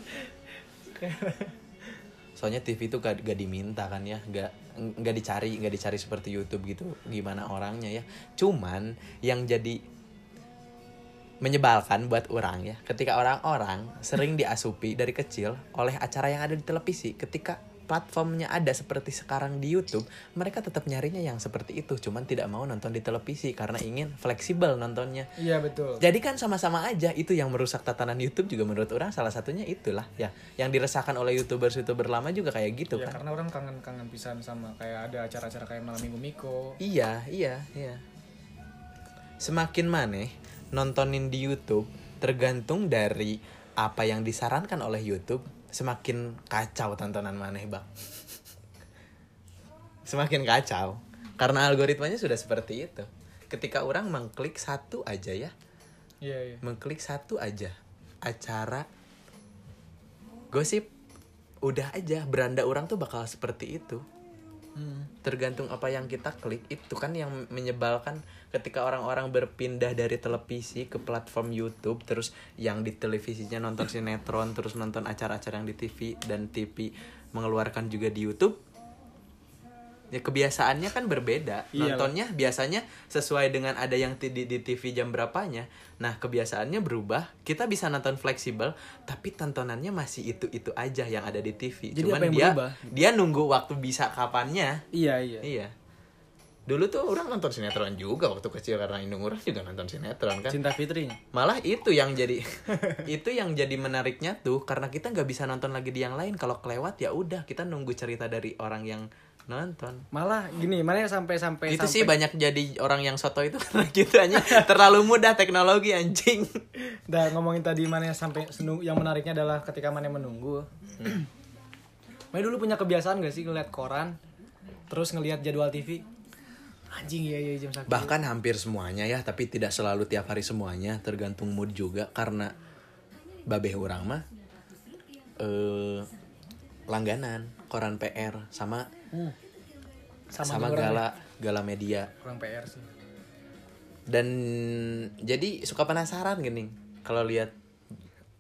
Soalnya TV itu gak, gak diminta kan ya, gak nggak dicari nggak dicari seperti YouTube gitu gimana orangnya ya. Cuman yang jadi menyebalkan buat orang ya, ketika orang-orang sering diasupi dari kecil oleh acara yang ada di televisi, ketika platformnya ada seperti sekarang di YouTube, mereka tetap nyarinya yang seperti itu, cuman tidak mau nonton di televisi karena ingin fleksibel nontonnya. Iya betul. Jadi kan sama-sama aja itu yang merusak tatanan YouTube juga menurut orang salah satunya itulah ya yang dirasakan oleh youtuber-youtuber lama juga kayak gitu Ya kan. karena orang kangen-kangen pisan sama kayak ada acara-acara kayak malam minggu Miko. Iya, iya, iya. Semakin maneh nontonin di YouTube tergantung dari apa yang disarankan oleh YouTube, semakin kacau tontonan maneh, Bang. semakin kacau karena algoritmanya sudah seperti itu. Ketika orang mengklik satu aja ya, Iya iya. mengklik satu aja acara gosip udah aja beranda orang tuh bakal seperti itu Hmm. tergantung apa yang kita klik itu kan yang menyebalkan ketika orang-orang berpindah dari televisi ke platform YouTube terus yang di televisinya nonton sinetron terus nonton acara-acara yang di TV dan TV mengeluarkan juga di YouTube ya kebiasaannya kan berbeda Iya, nontonnya biasanya sesuai dengan ada yang di, di TV jam berapanya nah kebiasaannya berubah kita bisa nonton fleksibel tapi tontonannya masih itu itu aja yang ada di TV Jadi cuman dia berubah? dia nunggu waktu bisa kapannya Iya iya. Iya. Dulu tuh orang nonton sinetron juga waktu kecil karena indung orang juga nonton sinetron kan. Cinta Fitri. Malah itu yang jadi itu yang jadi menariknya tuh karena kita nggak bisa nonton lagi di yang lain kalau kelewat ya udah kita nunggu cerita dari orang yang nonton. Malah gini, mana sampai sampai itu sampai sih banyak jadi orang yang soto itu karena gitu aja terlalu mudah teknologi anjing. Dah ngomongin tadi mana sampai senu- yang menariknya adalah ketika mana menunggu. Mana dulu punya kebiasaan gak sih ngeliat koran terus ngelihat jadwal TV? Anjing iya iya jam sakit. Bahkan hampir semuanya ya, tapi tidak selalu tiap hari semuanya, tergantung mood juga karena babeh orang mah eh langganan koran PR sama sama, juga orang gala gala media ya, Kurang PR sih. dan jadi suka penasaran gini kalau lihat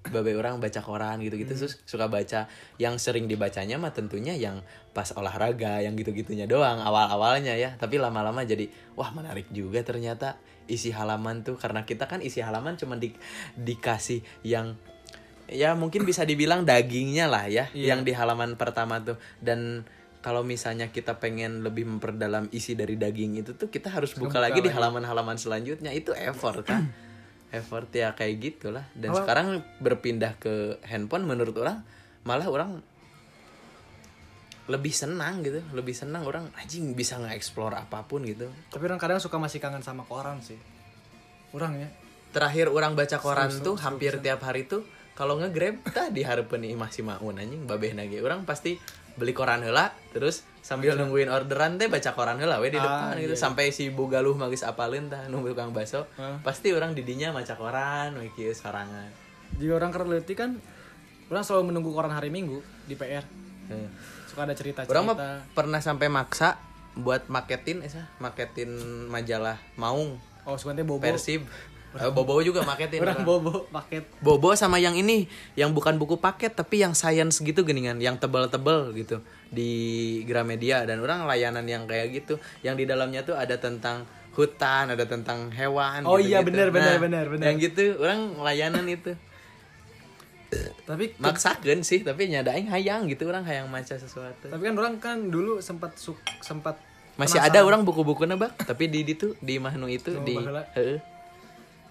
babe orang baca koran gitu-gitu terus suka baca. Yang sering dibacanya mah tentunya yang pas olahraga yang gitu-gitunya doang awal-awalnya ya. Tapi lama-lama jadi wah menarik juga ternyata isi halaman tuh. Karena kita kan isi halaman cuma di, dikasih yang ya mungkin bisa dibilang dagingnya lah ya Iya. yang di halaman pertama tuh. Dan kalau misalnya kita pengen lebih memperdalam isi dari daging itu tuh kita harus buka buka lagi di lagi. halaman-halaman selanjutnya. Itu effort kan effort ya kayak gitulah. Dan Kalau- sekarang berpindah ke handphone menurut orang malah orang lebih senang gitu. Lebih senang orang anjing bisa nge-explore apa pun gitu. Tapi orang kadang suka masih kangen sama koran sih. Orang ya. terakhir orang baca koran Seru, tuh seru, hampir tiap hari tuh kalau nge-grab tadi harapan nih masih mau anjing babeh nage. Orang pasti beli koran heula terus sambil nungguin orderan teh baca koran heula we di Ah, depan gitu iya. sampai si bugaluh magis apalin tah nunggu tukang baso Ah. pasti orang didinya maca koran we kieu sorangan Jadi orang kereliti kan orang selalu menunggu koran hari Minggu di PR. Heeh. Suka ada cerita-cerita. orang mah pernah sampai maksa buat maketin esa maketin majalah Maung Oh, teh bobo. Persib Eh, Bobo juga maketin Orang orang. bobo paket. Bobo sama yang ini yang bukan buku paket tapi yang science gitu geningan yang tebel-tebel gitu di Gramedia dan orang layanan yang kayak gitu yang di dalamnya tuh ada tentang hutan ada tentang hewan Oh gitu-gitu. iya, bener, bener, Nah, bener, bener. yang gitu orang layanan itu Tapi maksakan sih tapi nyada aing hayang gitu orang hayang maca sesuatu tapi kan orang kan dulu sempat suk, sempat masih ada orang buku-bukunya bak tapi di di tuh di Mahnu itu Oh, di.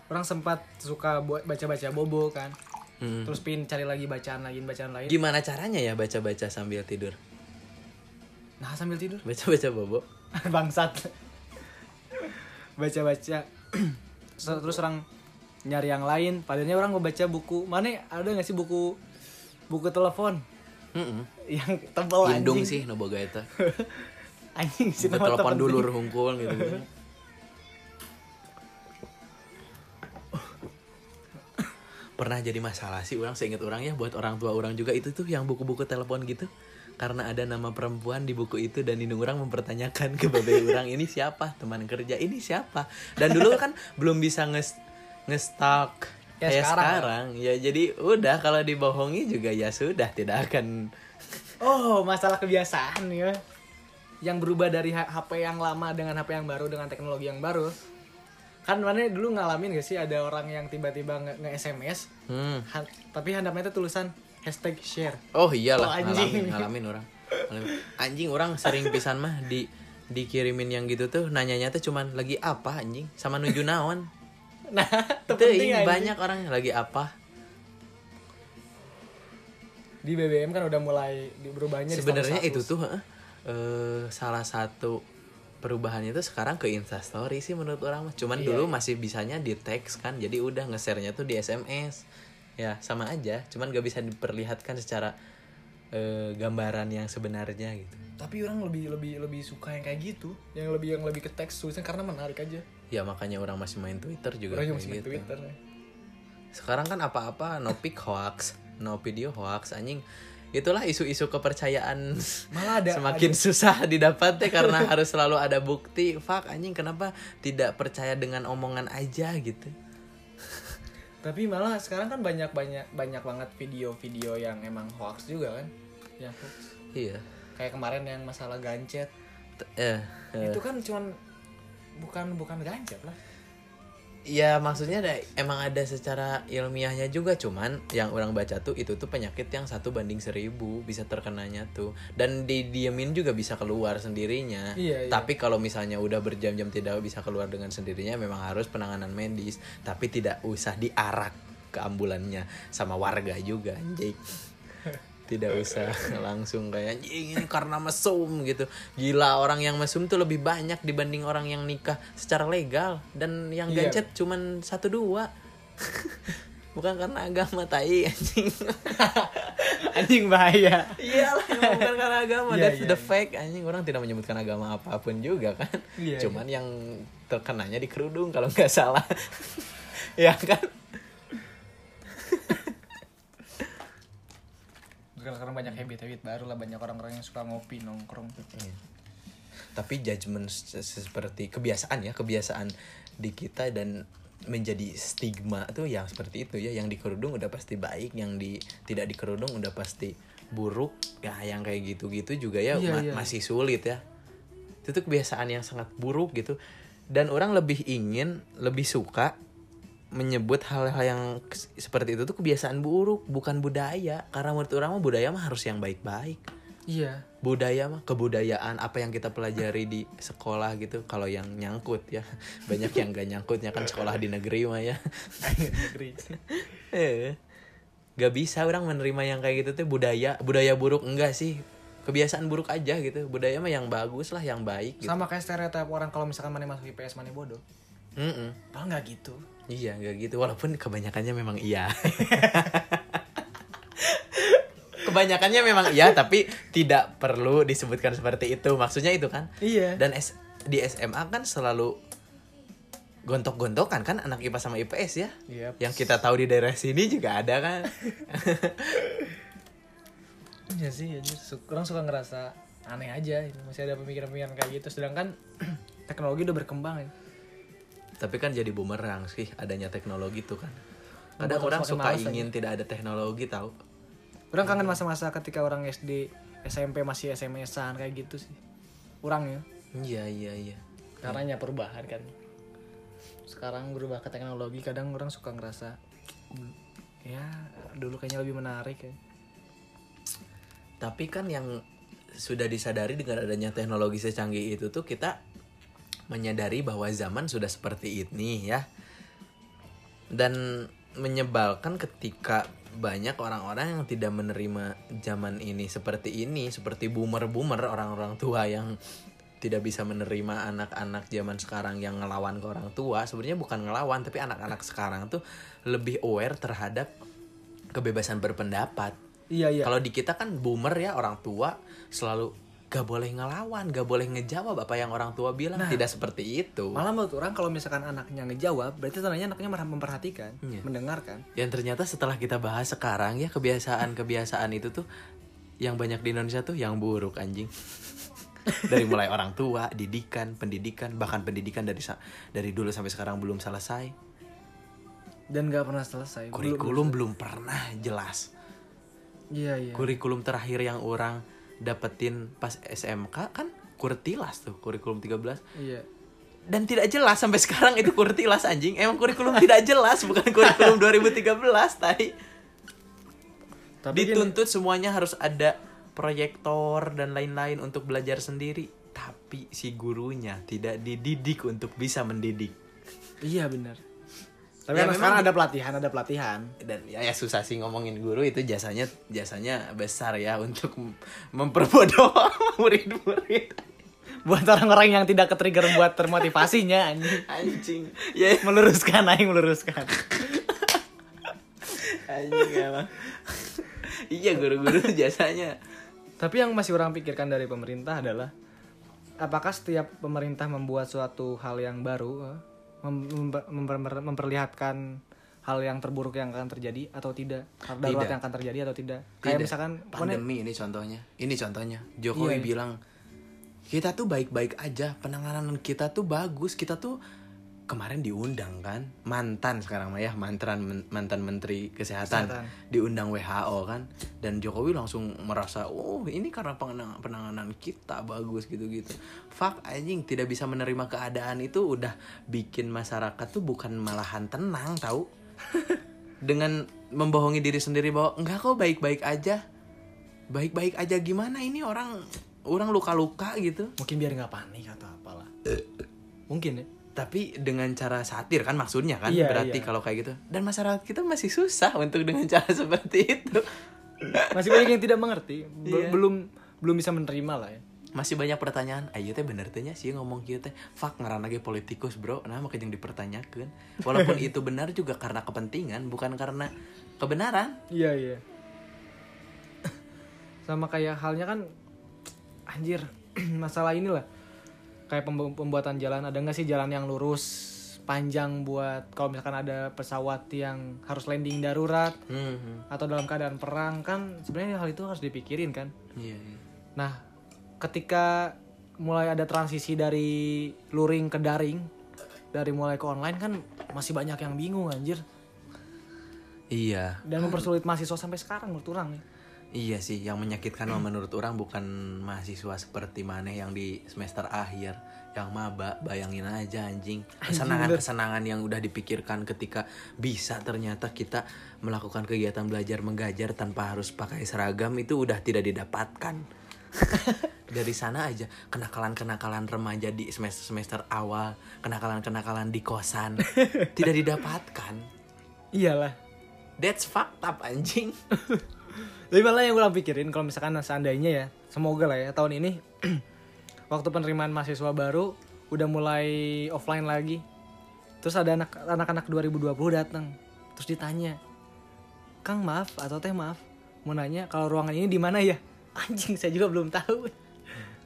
Orang sempat suka baca-baca bobo kan. Hmm. Terus pin cari lagi bacaan lagi bacaan lain. gimana caranya ya baca-baca sambil tidur Nah, sambil tidur. baca-baca bobo Bangsat. Baca-baca. Terus orang nyari yang lain, padahal orang mau baca buku. Mana ada nggak sih buku buku telepon Heeh. yang tebal Indung anjing? sih no boga eta. anjing si Kita nama telepon dulu hungkul gitu, gitu. Pernah jadi masalah sih orang seingat orang ya buat orang tua orang juga itu tuh yang buku-buku telepon gitu karena ada nama perempuan di buku itu dan indung orang mempertanyakan ke babe orang ini siapa teman kerja ini siapa dan dulu kan belum bisa nges ngestok Ya, kayak sekarang. sekarang ya jadi udah kalau dibohongi juga ya sudah tidak akan Oh, masalah kebiasaan ya. Yang berubah dari HP yang lama dengan HP yang baru dengan teknologi yang baru. Kan mana dulu ngalamin gak sih ada orang yang tiba-tiba nge- nge-SMS, hmm. han- tapi handapnya itu tulisan hashtag share. Oh iyalah Oh, anjing. ngalamin ngalamin orang. Ngalamin. Anjing orang sering pisan mah di dikirimin yang gitu tuh nanyanya tuh cuman lagi apa anjing sama nuju naon. Nah, itu ini banyak orang lagi apa. Di BBM kan udah mulai di- berubahnya Sebenarnya itu tuh eh, salah satu perubahannya tuh sekarang ke Instastory sih menurut orang mah. Cuman Iya, dulu iya. masih bisanya di teks kan. Jadi udah nge-share-nya tuh di SMS. Ya, sama aja. Cuman gak bisa diperlihatkan secara eh, gambaran yang sebenarnya gitu. Tapi orang lebih lebih lebih suka yang kayak gitu, yang lebih yang lebih ke teks tulisan karena menarik aja. Ya makanya orang masih main Twitter juga Orang masih main gitu. Twitter. ya. Sekarang kan apa-apa no pic hoax, no video hoax anjing. Itulah isu-isu kepercayaan Malah ada semakin susah didapat ya karena harus selalu ada bukti. Fuck anjing kenapa tidak percaya dengan omongan aja gitu. Tapi malah sekarang kan banyak banyak banyak banget video-video yang emang hoax juga kan, yang hoax. Iya. Kayak kemarin yang masalah gancet, T- Eh, eh. itu kan cuman bukan bukan gancet lah. Ya maksudnya ada, emang ada secara ilmiahnya juga cuman yang orang baca tuh itu tuh penyakit yang satu banding seribu bisa terkenanya tuh dan didiemin juga bisa keluar sendirinya. Iya, iya. Tapi kalau misalnya udah berjam-jam tidak bisa keluar dengan sendirinya memang harus penanganan medis tapi tidak usah diarak ke ambulannya sama warga juga anjing. Tidak usah langsung kayak anjing ini karena mesum gitu. Gila orang yang mesum tuh lebih banyak dibanding orang yang nikah secara legal dan yang Iya. gancet cuman satu dua. Bukan karena agama tai anjing. Anjing bahaya. iyalah bukan karena agama. Iya, that's iya, the iya. fact anjing. Orang tidak menyebutkan agama apa pun juga kan? Iya, cuman yang terkenanya di kerudung kalau nggak salah. Ya kan Sekarang banyak habit-habit baru lah banyak orang-orang yang suka ngopi nongkrong. Iya. tapi judgement se- seperti kebiasaan ya kebiasaan di kita dan menjadi stigma tuh yang seperti itu ya yang di kerudung udah pasti baik yang di tidak di kerudung udah pasti buruk ya yang kayak gitu-gitu juga ya Iya, ma- iya. masih sulit ya itu tuh kebiasaan yang sangat buruk gitu dan orang lebih ingin lebih suka menyebut hal-hal yang seperti itu tuh kebiasaan buruk bukan budaya karena menurut orang mah budaya mah harus yang baik-baik Iya. budaya mah kebudayaan apa yang kita pelajari di sekolah gitu kalau yang nyangkut ya banyak yang gak nyangkutnya kan sekolah di negeri mah ya Negeri. eh gak bisa orang menerima yang kayak gitu tuh budaya budaya buruk enggak sih kebiasaan buruk aja gitu budaya mah yang bagus lah yang baik gitu Sama kayak stereotip orang kalau misalkan mana masuk IPS mana bodoh. Mm-mm. Padahal nggak gitu. Iya nggak gitu walaupun kebanyakannya memang iya kebanyakannya memang iya tapi tidak perlu disebutkan seperti itu maksudnya itu kan Iya. dan S- di SMA kan selalu gontok-gontokan kan anak IPA sama IPS ya Iya. yang kita tahu di daerah sini juga ada kan Iya sih, ya, orang suka ngerasa aneh aja, masih ada pemikiran-pemikiran kayak gitu. Sedangkan teknologi udah berkembang ya. Tapi kan jadi bumerang sih adanya teknologi tuh kan kadang orang suka ingin tidak ada teknologi tahu Orang kangen masa-masa ketika orang SD, SMP masih SMS-an kayak gitu sih. Orang ya. iya iya iya Karena perubahan kan. Sekarang berubah ke teknologi, kadang orang suka ngerasa ya dulu kayaknya lebih menarik ya. tapi kan yang sudah disadari dengan adanya teknologi secanggih itu tuh kita menyadari bahwa zaman sudah seperti ini ya. Dan menyebalkan ketika banyak orang-orang yang tidak menerima zaman ini seperti ini seperti boomer-boomer orang-orang tua yang tidak bisa menerima anak-anak zaman sekarang yang ngelawan ke orang tua. Sebenarnya bukan ngelawan tapi anak-anak sekarang tuh lebih aware terhadap kebebasan berpendapat. Iya iya. kalau di kita kan boomer ya orang tua selalu gak boleh ngelawan gak boleh ngejawab apa yang orang tua bilang tidak seperti itu Malah menurut orang kalau misalkan anaknya ngejawab, berarti tandanya anaknya merah memperhatikan, Iya. mendengarkan. yang ternyata setelah kita bahas sekarang ya kebiasaan-kebiasaan itu tuh yang banyak di Indonesia tuh yang buruk anjing dari mulai orang tua didikan pendidikan bahkan pendidikan dari dari dulu sampai sekarang belum selesai Dan gak pernah selesai. Belum- kurikulum belum pernah jelas Iya, iya. kurikulum terakhir yang orang dapetin pas SMK kan kurtilas tuh kurikulum 13 Iya. dan tidak jelas sampai sekarang itu kurtilas anjing. Emang kurikulum tidak jelas bukan kurikulum 2013 tadi Tapi gini- dituntut semuanya harus ada proyektor dan lain-lain untuk belajar sendiri. Tapi si gurunya tidak dididik untuk bisa mendidik. Iya benar. Tapi Ya, kan memang sekarang ada pelatihan, ada pelatihan. dan ya, ya susah sih ngomongin guru itu jasanya jasanya besar ya untuk mem- memperbodoh murid-murid Buat orang-orang yang tidak ketrigger buat termotivasinya anjing. anjing ya Meluruskan aing meluruskan. anjing emang iya guru-guru jasanya Tapi yang masih orang pikirkan dari pemerintah adalah apakah setiap pemerintah membuat suatu hal yang baru mem- memper- memper- memperlihatkan hal yang terburuk yang akan terjadi atau tidak hal darurat Tidak. yang akan terjadi atau tidak kayak Tidak. misalkan pokoknya- pandemi ini contohnya ini contohnya Jokowi Iya, iya. bilang kita tuh baik-baik aja penanganan kita tuh bagus kita tuh kemarin diundang kan? Mantan sekarang mah ya mantan men- mantan menteri kesehatan, Kesehatan. diundang WHO kan? Dan Jokowi langsung merasa oh ini karena pengenang- penanganan kita bagus gitu-gitu. Fuck anjing tidak bisa menerima keadaan itu udah bikin masyarakat tuh bukan malahan tenang tahu dengan membohongi diri sendiri bahwa enggak kok baik-baik aja. Baik-baik aja gimana ini orang orang luka-luka gitu? Mungkin biar nggak panik atau apalah. Mungkin ya tapi dengan cara satir kan maksudnya kan Iya, berarti iya. kalau kayak gitu. Dan masyarakat kita masih susah untuk dengan cara seperti itu. Masih banyak yang tidak mengerti. Be- Iya. belum belum bisa menerima lah ya. Masih banyak pertanyaan ayo teh bener teh nya sih ngomong kieu teh. Fuck ngaran lagi politikus bro. Nah makanya yang dipertanyakan walaupun itu benar juga karena kepentingan bukan karena kebenaran. Iya iya. Sama kayak halnya kan anjir masalah inilah kayak pembu- pembuatan jalan ada nggak sih jalan yang lurus panjang buat kalau misalkan ada pesawat yang harus landing darurat hmm, atau dalam keadaan perang? Kan sebenarnya hal itu harus dipikirin kan? Iya iya. Nah ketika mulai ada transisi dari luring ke daring dari mulai ke online kan masih banyak yang bingung anjir. Iya. Dan mempersulit mahasiswa sampai sekarang menurut orang nih Iya sih, yang menyakitkan mah menurut orang bukan mahasiswa seperti mana yang di semester akhir yang maba, bayangin aja anjing. Kesenangan-kesenangan yang udah dipikirkan ketika bisa ternyata kita melakukan kegiatan belajar mengajar tanpa harus pakai seragam itu udah tidak didapatkan. Dari sana aja kenakalan-kenakalan remaja di semester-semester awal, kenakalan-kenakalan di kosan tidak didapatkan. iyalah That's fucked up anjing. Tapi malah yang gue pikirin kalau misalkan seandainya ya, semoga lah ya tahun ini waktu penerimaan mahasiswa baru udah mulai offline lagi. Terus ada anak anak-anak 2020 datang. Terus ditanya, "Kang, maaf atau Teh maaf, mau nanya kalau ruangan ini di mana ya?" Anjing, saya juga belum tahu.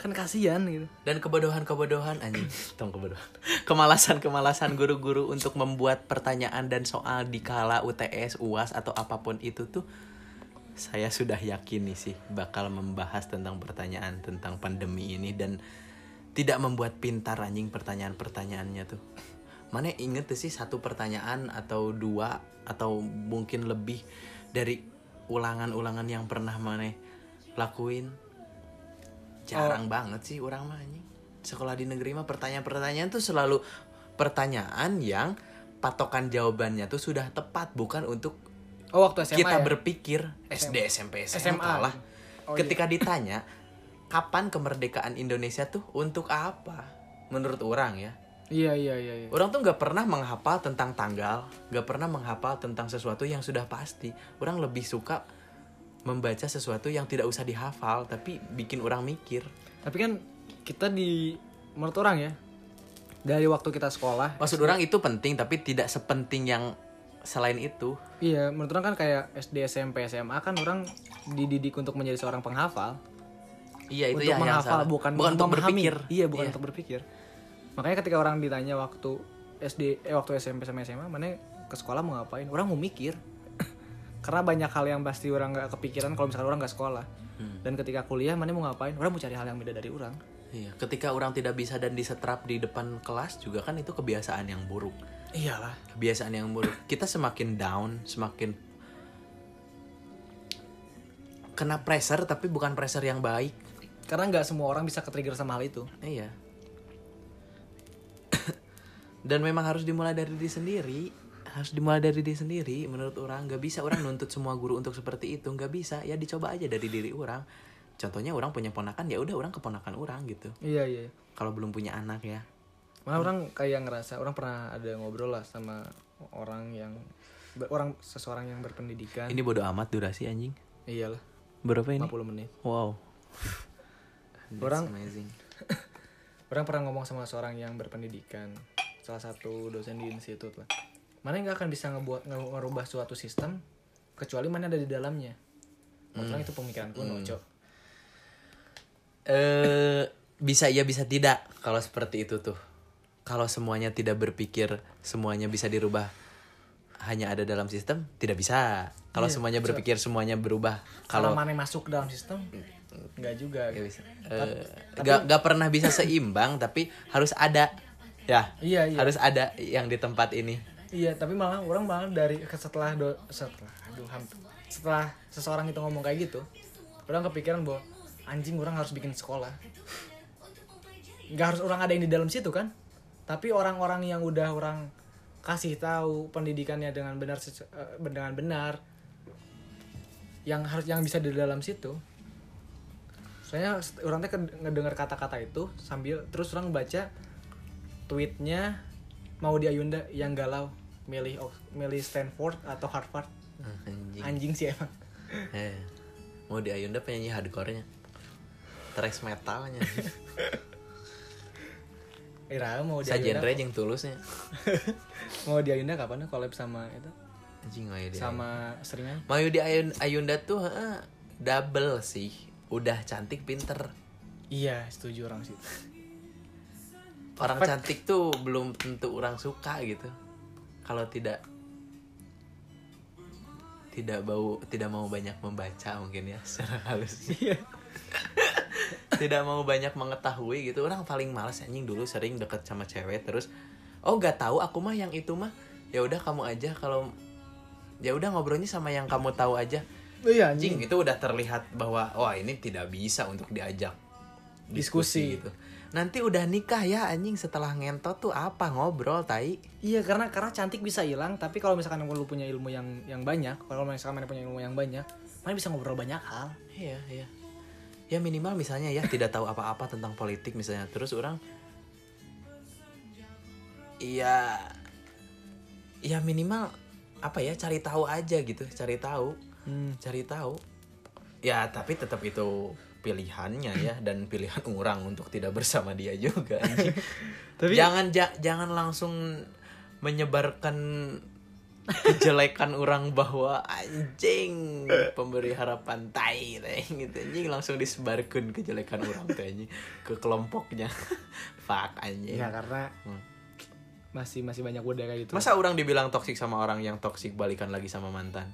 Kan kasihan gitu. dan kebodohan-kebodohan anjing tong kebodohan kemalasan-kemalasan guru-guru untuk membuat pertanyaan dan soal di kala UTS, UAS atau apa pun itu tuh saya sudah yakin nih sih bakal membahas tentang pertanyaan tentang pandemi ini dan tidak membuat pintar anjing pertanyaan-pertanyaannya tuh. Mana inget tuh sih satu pertanyaan atau dua atau mungkin lebih dari ulangan-ulangan yang pernah mana lakuin jarang banget sih orang mah anjing. Sekolah di negeri mah pertanyaan-pertanyaan tuh selalu pertanyaan yang patokan jawabannya tuh sudah tepat bukan untuk Oh, waktu SMA kita ya? berpikir SD SMP SMA, SMA. lah. Oh, Ketika ditanya kapan kemerdekaan Indonesia tuh untuk apa? Menurut orang ya, Iya, iya, iya, iya. orang tuh nggak pernah menghafal tentang tanggal, nggak pernah menghafal tentang sesuatu yang sudah pasti. Orang lebih suka membaca sesuatu yang tidak usah dihafal, tapi bikin orang mikir. Tapi kan kita di menurut orang ya dari waktu kita sekolah Maksud orang itu penting, tapi tidak sepenting yang selain itu. Iya, menurut orang kan kayak SD, SMP, SMA kan orang dididik untuk menjadi seorang penghafal. Yang. Iya, yang itu untuk ya yang menghafal salah. bukan Bukan untuk memahami. berpikir. Iya, bukan Iya. untuk berpikir. Makanya ketika orang ditanya waktu SD eh waktu SMP sama SMA, mana ke sekolah mau ngapain? Orang mau mikir. Karena banyak hal yang pasti orang nggak kepikiran kalau misalkan orang nggak sekolah. Hmm. Dan ketika kuliah, mana mau ngapain? Orang mau cari hal yang beda dari orang. Iya, ketika orang tidak bisa dan disetrap di depan kelas juga kan itu kebiasaan yang buruk. Iyalah. Kebiasaan yang buruk. Kita semakin down, semakin kena pressure tapi bukan pressure yang baik. Karena nggak semua orang bisa ke-trigger sama hal itu. Iya. Dan memang harus dimulai dari diri sendiri. Harus dimulai dari diri sendiri. Menurut orang nggak bisa orang nuntut semua guru untuk seperti itu. nggak bisa. Ya dicoba aja dari diri orang. Contohnya orang punya ponakan ya udah orang keponakan orang gitu. Iya, iya. Kalau belum punya anak ya. Malah orang kayak ngerasa orang pernah ada ngobrol lah sama orang yang orang seseorang yang berpendidikan. Ini bodoh amat durasi anjing. Iyalah, Berapa ini? 50 menit. Wow. That's Orang- amazing. Orang pernah ngomong sama seorang yang berpendidikan, salah satu dosen di institut lah. Mana nggak akan bisa ngebuat nge- ngerubah suatu sistem kecuali mana ada di dalamnya. Menurut orang itu pemikiran kuno, Cok. Eh bisa iya bisa tidak kalau seperti itu tuh. Kalau semuanya tidak berpikir semuanya bisa dirubah hanya ada dalam sistem tidak bisa. Kalau Iya, semuanya berpikir semuanya berubah Kalau mana masuk dalam sistem, nggak juga. nggak bisa. Nggak nggak pernah bisa seimbang tapi harus ada ya. Iya, iya. Harus ada yang di tempat ini. Iya, tapi malah orang malah dari setelah do, setelah aduh hampir setelah seseorang itu ngomong kayak gitu, orang kepikiran bahwa anjing orang harus bikin sekolah. Nggak harus orang ada yang di dalam situ kan? Tapi orang-orang yang udah orang kasih tahu pendidikannya dengan benar eh, dengan benar yang harus yang bisa di dalam situ. Soalnya st- orang teh ngedengar kata-kata itu sambil terus orang baca tweetnya mau di Ayunda yang galau milih milih Stanford atau Harvard Anjing. anjing sih emang Eh, mau di Ayunda penyanyi hardcore-nya. Thrash metalnya. Ira mau di Sa genre Ayunda yang tulusnya. mau di Ayunda kapan collab sama itu Anjing Mayu sama seringan Mayu di Ayun- Ayunda tuh heeh, double sih. Udah cantik pinter. iya setuju orang sih Orang cantik tuh belum tentu orang suka gitu. Kalau tidak tidak bau tidak mau banyak membaca mungkin ya secara halus. tidak mau banyak mengetahui gitu. Orang paling males anjing dulu sering deket sama cewek terus oh nggak tahu aku mah yang itu mah ya udah kamu aja kalau ya udah ngobrolnya sama yang kamu tahu aja. iya Anjing itu udah terlihat bahwa wah ini tidak bisa untuk diajak Diskusi. gitu. Nanti udah nikah ya anjing setelah ngentot tuh apa ngobrol tai. iya karena karena cantik bisa hilang tapi kalau misalkan lu punya ilmu yang yang banyak kalau misalkan mana punya ilmu yang banyak mana bisa ngobrol banyak hal Iya, iya. Ya minimal misalnya ya tidak tahu apa-apa tentang politik misalnya. Terus orang Iya Ya minimal apa ya cari tahu aja gitu, cari tahu. hmm. Cari tahu. Ya, tapi tetap itu pilihannya ya dan pilihan orang untuk tidak bersama dia juga. Tapi- jangan ja- jangan langsung menyebarkan kejelekan orang bahwa anjing pemberi harapan tai gitu. Anjing langsung disebarkan kejelekan orang teh anjing ke kelompoknya. Fuck anjing. Ya karena Hmm. masih masih banyak budaya kayak gitu. Masa orang dibilang toksik sama orang yang toksik balikan lagi sama mantan?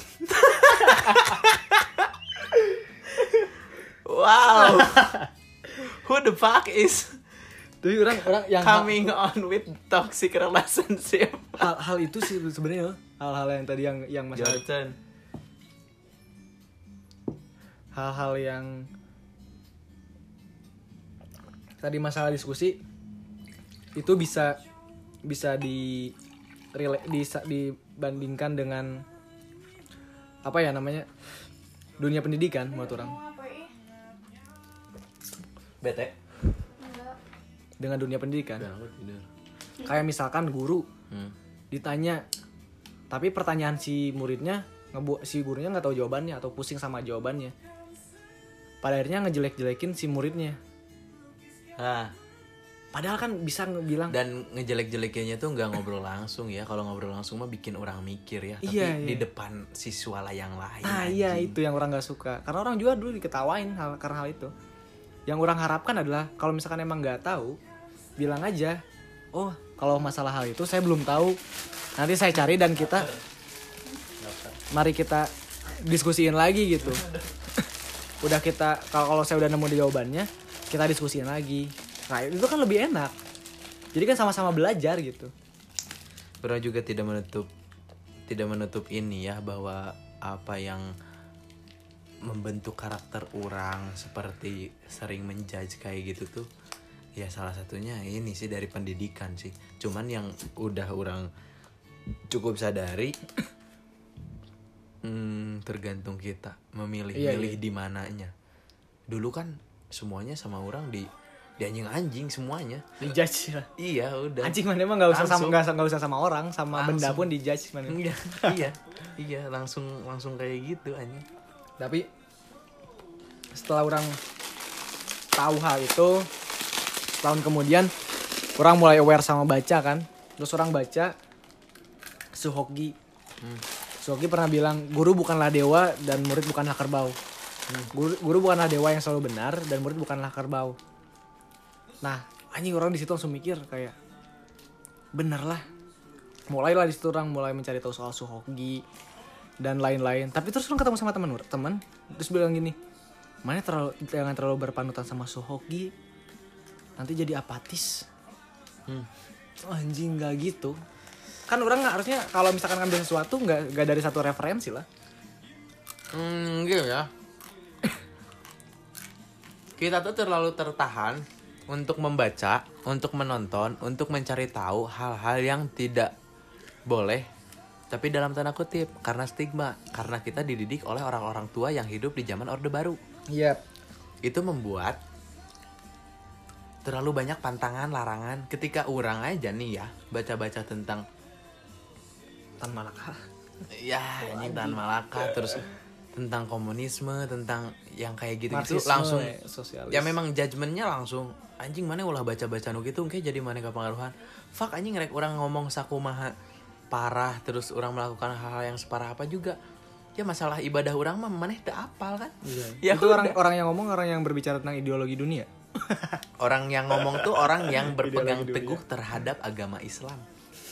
Wow. Who the fuck is tapi orang orang yang hal, coming on with toxic relationship. Hal, hal itu sih sebenarnya hal-hal yang tadi yang yang masalah hal-hal yang tadi masalah diskusi itu bisa bisa di rela- bisa dibandingkan dengan apa ya namanya dunia pendidikan menurut orang. Bete. Dengan dunia pendidikan tidur kayak misalkan guru hmm. ditanya tapi pertanyaan si muridnya ngebu si gurunya nggak tahu jawabannya atau pusing sama jawabannya pada akhirnya ngejelek-jelekin si muridnya ah padahal kan bisa bilang dan ngejelek-jelekinnya tuh nggak ngobrol langsung ya kalau ngobrol langsung mah bikin orang mikir ya tapi Iya, di iya. depan siswa lah yang lain Nah iya anjing. itu yang orang nggak suka karena orang juga dulu diketawain hal karena hal itu. Yang orang harapkan adalah kalau misalkan emang nggak tahu bilang aja, oh kalau masalah hal itu saya belum tahu. Nanti saya cari dan kita mari kita diskusiin lagi gitu. udah kita kalau saya udah nemu jawabannya kita diskusiin lagi. Nah itu kan lebih enak. Jadi kan sama-sama belajar gitu. Bro juga tidak menutup tidak menutup ini ya bahwa apa yang membentuk karakter orang seperti sering menjudge kayak gitu tuh ya salah satunya ini sih dari pendidikan sih cuman yang udah orang cukup sadari hmm, tergantung kita memilih Iya, milih di mananya dulu kan semuanya sama orang di di anjing anjing semuanya Dijudge lah. iya udah Anjing mana emang nggak usah sama Langsung. nggak usah- nggak usah sama orang, sama benda Langsung. pun dijudge mana. iya iya iya langsung langsung kayak gitu anjing tapi setelah orang tahu hal itu tahun kemudian orang mulai aware sama baca kan. Terus orang baca Suhoki. Suhoki pernah bilang guru bukanlah dewa dan murid bukanlah kerbau guru, guru bukanlah dewa yang selalu benar dan murid bukanlah kerbau nah anjing orang di situ langsung mikir kayak bener lah mulailah di situ orang mulai mencari tahu soal Suhoki dan lain-lain. Tapi terus orang ketemu sama teman teman terus bilang gini mana terlalu jangan terlalu berpanutan sama Suhoki nanti jadi apatis. Hmm. Oh, anjing nggak gitu. Kan orang nggak harusnya kalau misalkan ngambil sesuatu nggak nggak dari satu referensi lah. Hmm gitu ya. Kita tuh terlalu tertahan untuk membaca untuk menonton untuk mencari tahu hal-hal yang tidak boleh tapi dalam tanda kutip karena stigma karena kita dididik oleh orang-orang tua yang hidup di zaman orde baru. Iya. Itu membuat terlalu banyak pantangan larangan. Ketika orang aja nih ya baca-baca tentang tan malaka. Ya ini Tan Malaka terus tentang komunisme tentang yang kayak gitu gitu langsung ya, sosialis. ya memang judgementnya langsung anjing mana ulah baca baca nu gitu kayak jadi mana kepengaruhan. Fuck anjing rek orang ngomong sakumaha parah terus orang melakukan hal-hal yang separah apa juga. Ya masalah ibadah orang mah maneh teu apal kan? Ya itu udah. orang orang yang ngomong orang yang berbicara tentang ideologi dunia orang yang ngomong tuh orang yang berpegang teguh terhadap agama Islam.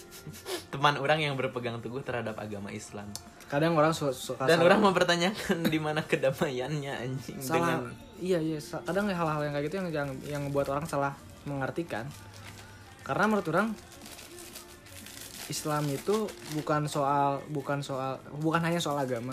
Teman orang yang berpegang teguh terhadap agama Islam. Kadang orang su- suka dan salah- orang mempertanyakan di mana kedamaiannya anjing salah. dengan iya iya kadang hal-hal yang kayak gitu yang yang yang membuat orang salah mengartikan. Karena menurut orang Islam itu bukan soal bukan soal bukan hanya soal agama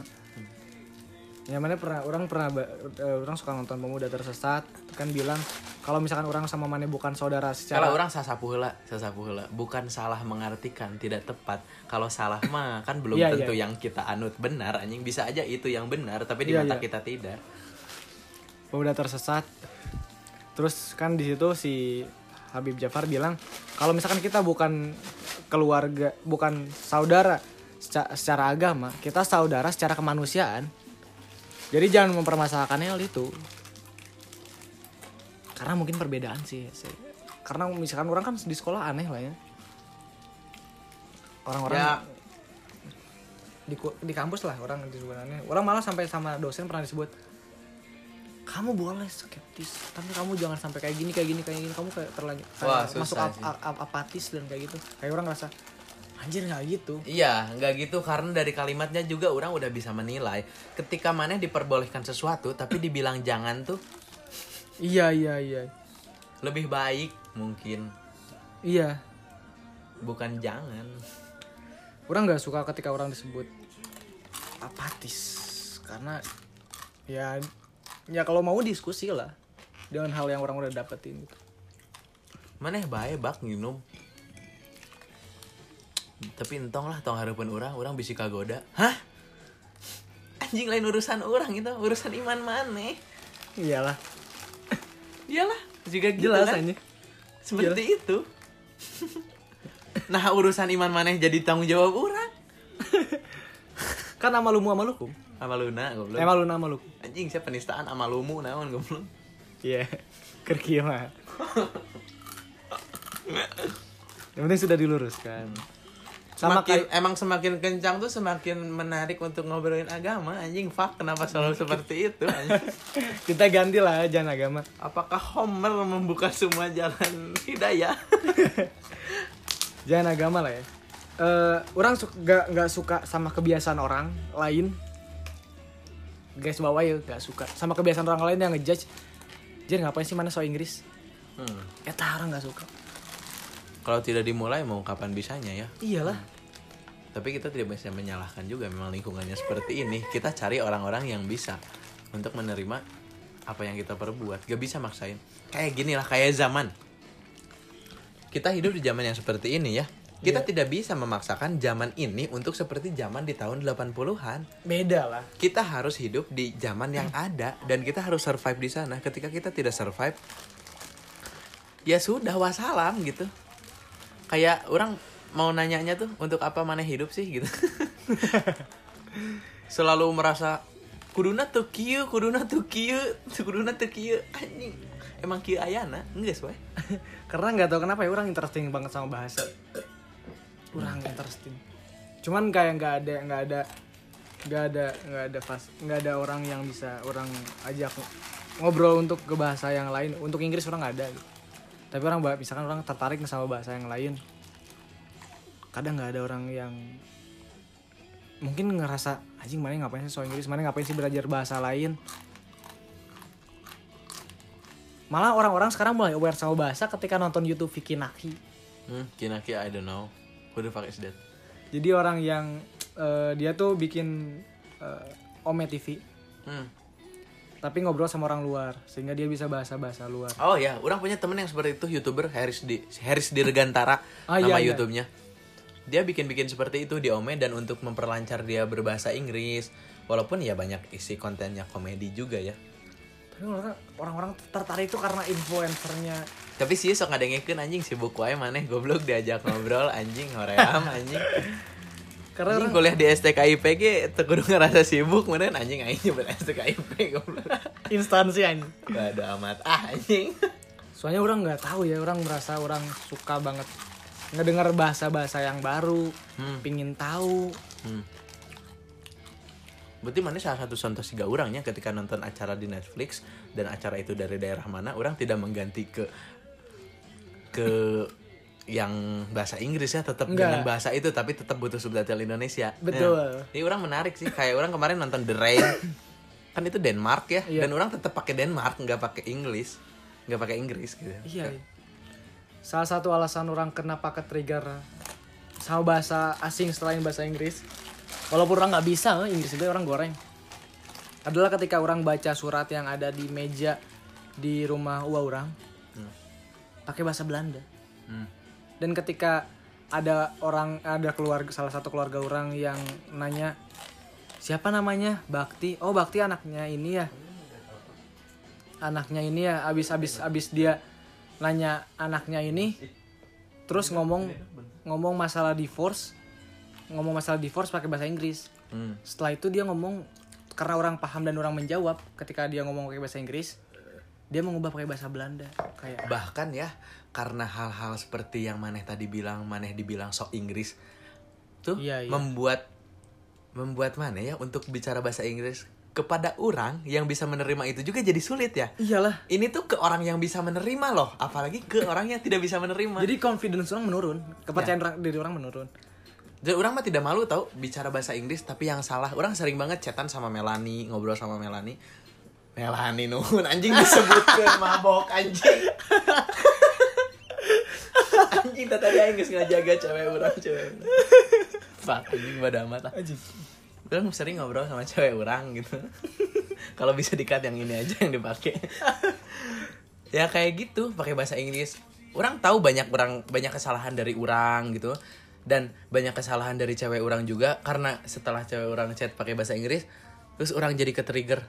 yang mana pernah orang pernah eh, orang suka nonton pemuda tersesat. Kan bilang kalau misalkan orang sama mana bukan saudara kalau secara orang sasapu heula sasapu heula bukan salah mengartikan tidak tepat. Kalau salah mah kan belum Iya, tentu iya. yang kita anut benar. Anjing bisa aja itu yang benar tapi di Iya, mata iya. kita tidak. Pemuda tersesat. Terus kan di situ si Habib Jafar bilang kalau misalkan kita bukan keluarga bukan saudara seca- secara agama kita saudara secara kemanusiaan jadi jangan mempermasalahkan hal itu karena mungkin perbedaan sih, sih. karena misalkan orang kan di sekolah aneh lah ya orang-orang Ya. di, di kampus lah orang disebut aneh orang malah sampai sama dosen pernah disebut kamu boleh skeptis tapi kamu jangan sampai kayak gini kayak gini kayak gini kamu kayak terlanjur Wah, kayak susah masuk ap- sih. ap- ap- apatis dan kayak gitu kayak orang ngerasa anjir nggak gitu Iya, nggak gitu karena dari kalimatnya juga orang udah bisa menilai. Ketika maneh diperbolehkan sesuatu tapi dibilang jangan tuh iya iya iya lebih baik mungkin iya bukan jangan. orang nggak suka ketika orang disebut apatis karena ya ya kalau mau diskusi lah dengan hal yang orang udah dapetin gitu Maneh bae bak minum. Tapi entong lah tong harapan orang, orang bisa kagoda. Hah? Anjing lain urusan orang itu, urusan iman maneh. iyalah Iyalah, juga gitu jelas kan. aja Seperti itu. nah, urusan iman maneh jadi tanggung jawab orang. kan amalumu amalukum Amaluna goblok. emaluna amalukum Anjing saya penistaan amalumu naon goblok. iya kerja mah yang penting sudah diluruskan sama semakin kayak emang semakin kencang tuh semakin menarik untuk ngobrolin agama anjing. Fuck kenapa selalu seperti itu anjing? kita ganti lah jangan agama. Apakah Homer membuka semua jalan hidayah? Jangan agama lah ya. Eh, orang su- gak nggak suka sama kebiasaan orang lain. Guys bawa ya gak suka sama kebiasaan orang lain yang ngejudge. Jir ngapain sih mana so Inggris? Hmm. Eta orang gak suka kalau tidak dimulai mau kapan bisanya ya? Iyalah. Tapi kita tidak bisa menyalahkan juga memang lingkungannya seperti ini. Kita cari orang-orang yang bisa untuk menerima apa yang kita perbuat. Gak bisa maksain. Kayak gini lah kayak zaman. Kita hidup di zaman yang seperti ini ya. Kita Iya. tidak bisa memaksakan zaman ini untuk seperti zaman di tahun 80-an Beda lah. Kita harus hidup di zaman yang ada dan kita harus survive di sana. Ketika kita tidak survive ya sudah wassalam gitu kayak orang mau nanyanya tuh untuk apa mana hidup sih? gitu. Selalu merasa kuduna tuh kieu kuduna tuh kieu kuduna tuh kieu. Anjing. Emang kieu ayana enggak sih Karena nggak tahu kenapa ya orang interesting banget sama bahasa. Orang interesting. Cuman kayak nggak ada nggak ada nggak ada nggak ada pas nggak ada orang yang bisa orang ajak ngobrol untuk ke bahasa yang lain. Untuk Inggris orang nggak ada. gitu. Tapi orang misalkan orang tertarik sama bahasa yang lain. Kadang nggak ada orang yang mungkin ngerasa anjing mana ngapain sih so Inggris? Mana ngapain sih belajar bahasa lain? Malah orang-orang sekarang mulai aware sama bahasa ketika nonton YouTube Vicky Naki hmm, kinaki I don't know. Who the fuck is that? Jadi orang yang eh, dia tuh bikin eh, Ome TV hmm. Tapi ngobrol sama orang luar sehingga dia bisa bahasa-bahasa luar Oh ya, orang punya temen yang seperti itu youtuber Harris di Harris Dirgantara Ah, nama iya, iya. YouTube-nya. Dia bikin-bikin seperti itu di Ome dan untuk memperlancar dia berbahasa Inggris. Walaupun ya banyak isi kontennya komedi juga ya. tapi orang- orang-orang tertarik itu karena influencernya Tapi sih sok ngadengikeun anjing sibuk wae maneh goblok diajak ngobrol anjing hoream anjing. karena Anjing orang kuliah di STKIP ge teu kudu ngerasa sibuk meureun anjing aing nyoba STKIP goblok. instansi aja Bodo amat ah anjing. soalnya orang nggak tahu ya orang merasa orang suka banget ngedengar bahasa-bahasa yang baru Hmm. pingin tahu Hmm. Berarti mana salah satu contoh siga orangnya ketika nonton acara di Netflix dan acara itu dari daerah mana, orang tidak mengganti ke ke yang bahasa Inggris ya, tetap dengan bahasa itu tapi tetap butuh subtitle Indonesia. Betul. Nah, ini orang menarik sih, kayak orang kemarin nonton The Rain, kan itu Denmark ya, Iya. dan orang tetap pakai Denmark, nggak pakai Inggris, nggak pakai Inggris gitu. iya iya. salah satu alasan orang kenapa ke trigger sama bahasa asing selain bahasa Inggris walaupun orang nggak bisa eh, Inggris itu orang goreng adalah ketika orang baca surat yang ada di meja di rumah uwa orang pakai bahasa Belanda Hmm. Dan ketika ada orang ada keluarga salah satu keluarga orang yang nanya siapa namanya? Bakti. Oh Bakti anaknya ini ya. Anaknya ini ya abis abis abis dia nanya anaknya ini terus ngomong ngomong masalah divorce ngomong masalah divorce pakai bahasa Inggris. Hmm. setelah itu dia ngomong karena orang paham dan orang menjawab ketika dia ngomong pakai bahasa Inggris dia mengubah pakai bahasa Belanda kayak bahkan ya karena hal-hal seperti yang maneh tadi bilang maneh dibilang sok Inggris tuh Iya, iya. membuat membuat maneh ya untuk bicara bahasa Inggris kepada orang yang bisa menerima itu juga jadi sulit ya. Iyalah. Ini tuh ke orang yang bisa menerima loh apalagi ke orang yang tidak bisa menerima. Jadi confidence orang menurun, kepercayaan orang- diri orang menurun. jadi orang mah tidak malu tau bicara bahasa Inggris tapi yang salah orang sering banget chatan sama Melanie ngobrol sama Melanie Melanie nuhun anjing disebutkan mabok anjing. Anjing tadi aing geus ngajaga cewek orang cewek. Fuck anjing pada amat lah. Orang sering ngobrol sama cewek orang gitu. Kalau bisa dikat yang ini aja yang dipakai ya kayak gitu pakai bahasa Inggris. Orang tahu banyak orang banyak kesalahan dari orang gitu. Dan banyak kesalahan dari cewek orang juga karena setelah cewek orang chat pakai bahasa Inggris terus orang jadi ke trigger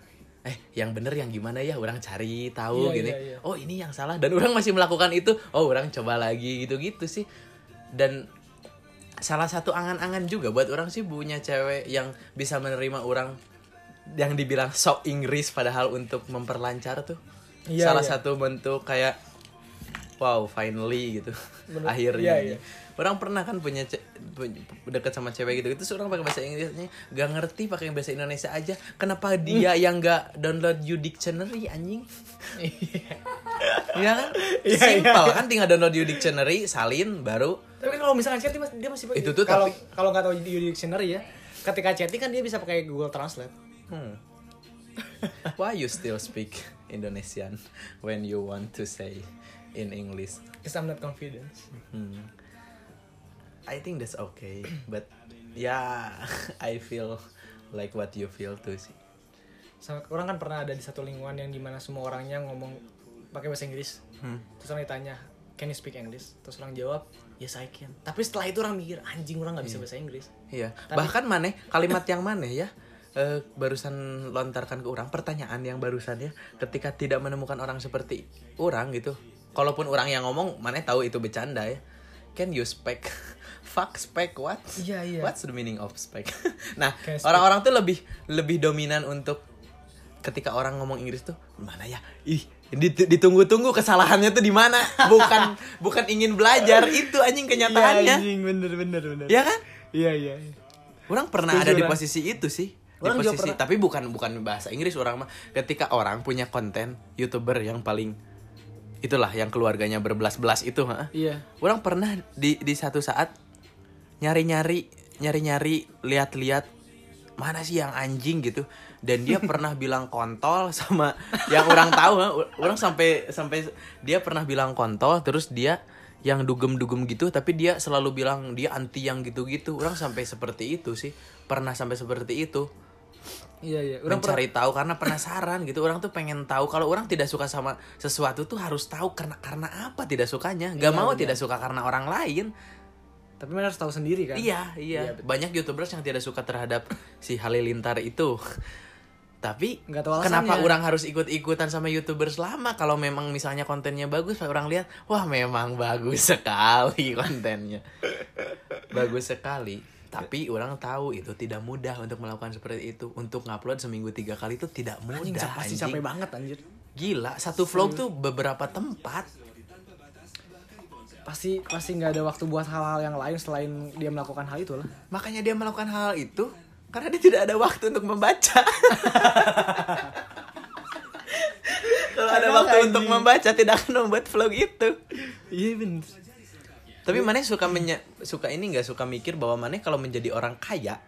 eh yang bener yang gimana ya? Orang cari tahu Iya, gini iya, iya. oh ini yang salah. Dan orang masih melakukan itu. Oh orang coba lagi gitu gitu sih. Dan salah satu angan-angan juga buat orang sih punya cewek yang bisa menerima orang yang dibilang sok Inggris padahal untuk memperlancar tuh. Iya, salah iya. satu bentuk kayak wow finally gitu. Menurut- akhirnya iya, iya. Orang pernah kan punya deket sama cewek gitu itu seorang pakai bahasa Inggrisnya gak ngerti pakai bahasa Indonesia aja kenapa dia yang gak download you dictionary anjing Iya kan Iya, simpel iya. kan tinggal download you dictionary salin baru Tapi kalau misalkan chatting mas- dia masih pakai Itu tuh kalau tapi- kalau nggak tahu di dictionary ya. Ketika chatting kan dia bisa pakai Google Translate. Hmm. Why you still speak Indonesian when you want to say in English? Because I'm not confident. Hmm. I think that's okay, but yeah, I feel like what you feel too sih. Sama orang kan pernah ada di satu lingkungan yang di mana semua orangnya ngomong pakai bahasa Inggris. Hmm. Terus orang ditanya, can you speak English? Terus orang jawab, yes I can. Tapi setelah itu orang mikir, anjing orang nggak bisa bahasa Inggris. Iya. Tapi- Bahkan maneh kalimat yang maneh ya eh, barusan lontarkan ke orang pertanyaan yang barusan ya ketika tidak menemukan orang seperti orang gitu. Kalaupun orang yang ngomong maneh tahu itu bercanda ya. Can you speak fuck spec what? Iya, iya. What's the meaning of spec? nah, orang-orang tuh lebih lebih dominan untuk ketika orang ngomong Inggris tuh mana ya? Ih, dit- ditunggu-tunggu kesalahannya tuh di mana? Bukan bukan ingin belajar itu anjing kenyataannya. Iya, anjing bener bener bener. Ya kan? Iya iya. iya. Orang pernah Setuju, ada di orang. posisi itu sih. Di Orang juga posisi, tapi bukan bukan bahasa Inggris orang mah. Ketika orang punya konten YouTuber yang paling itulah yang keluarganya berbelas-belas itu, ha? Iya. Orang pernah di di satu saat nyari-nyari nyari-nyari lihat-lihat mana sih yang anjing gitu. Dan dia pernah bilang kontol sama yang orang tahu orang sampai sampai dia pernah bilang kontol terus dia yang dugem-dugem gitu tapi dia selalu bilang dia anti yang gitu-gitu. Orang sampai seperti itu sih. Pernah sampai seperti itu. Iya iya. Orang pernah, mencari tahu karena penasaran gitu. Orang tuh pengen tahu. Kalau orang tidak suka sama sesuatu tuh harus tahu karena karena apa tidak sukanya. Nggak Iya, mau benar. tidak suka karena orang lain tapi mana harus tahu sendiri kan? Iya, iya. Banyak YouTubers yang tidak suka terhadap si Halilintar itu. Tapi Nggak tahu alasannya. kenapa orang harus ikut-ikutan sama YouTubers lama kalau memang misalnya kontennya bagus, orang lihat, wah memang bagus sekali kontennya. bagus sekali. Tapi orang tahu itu tidak mudah untuk melakukan seperti itu. Untuk ngupload seminggu tiga kali itu tidak mudah. Anjing pasti capek banget anjir. Gila, satu vlog tuh beberapa tempat. Pasti pasti nggak ada waktu buat hal-hal yang lain selain dia melakukan hal itu lah. Makanya dia melakukan hal itu karena dia tidak ada waktu untuk membaca. Kalau ada waktu untuk membaca tidak akan membuat vlog itu. Iya bener. Tapi Maneh suka menye- suka ini nggak suka mikir bahwa Maneh kalau menjadi orang kaya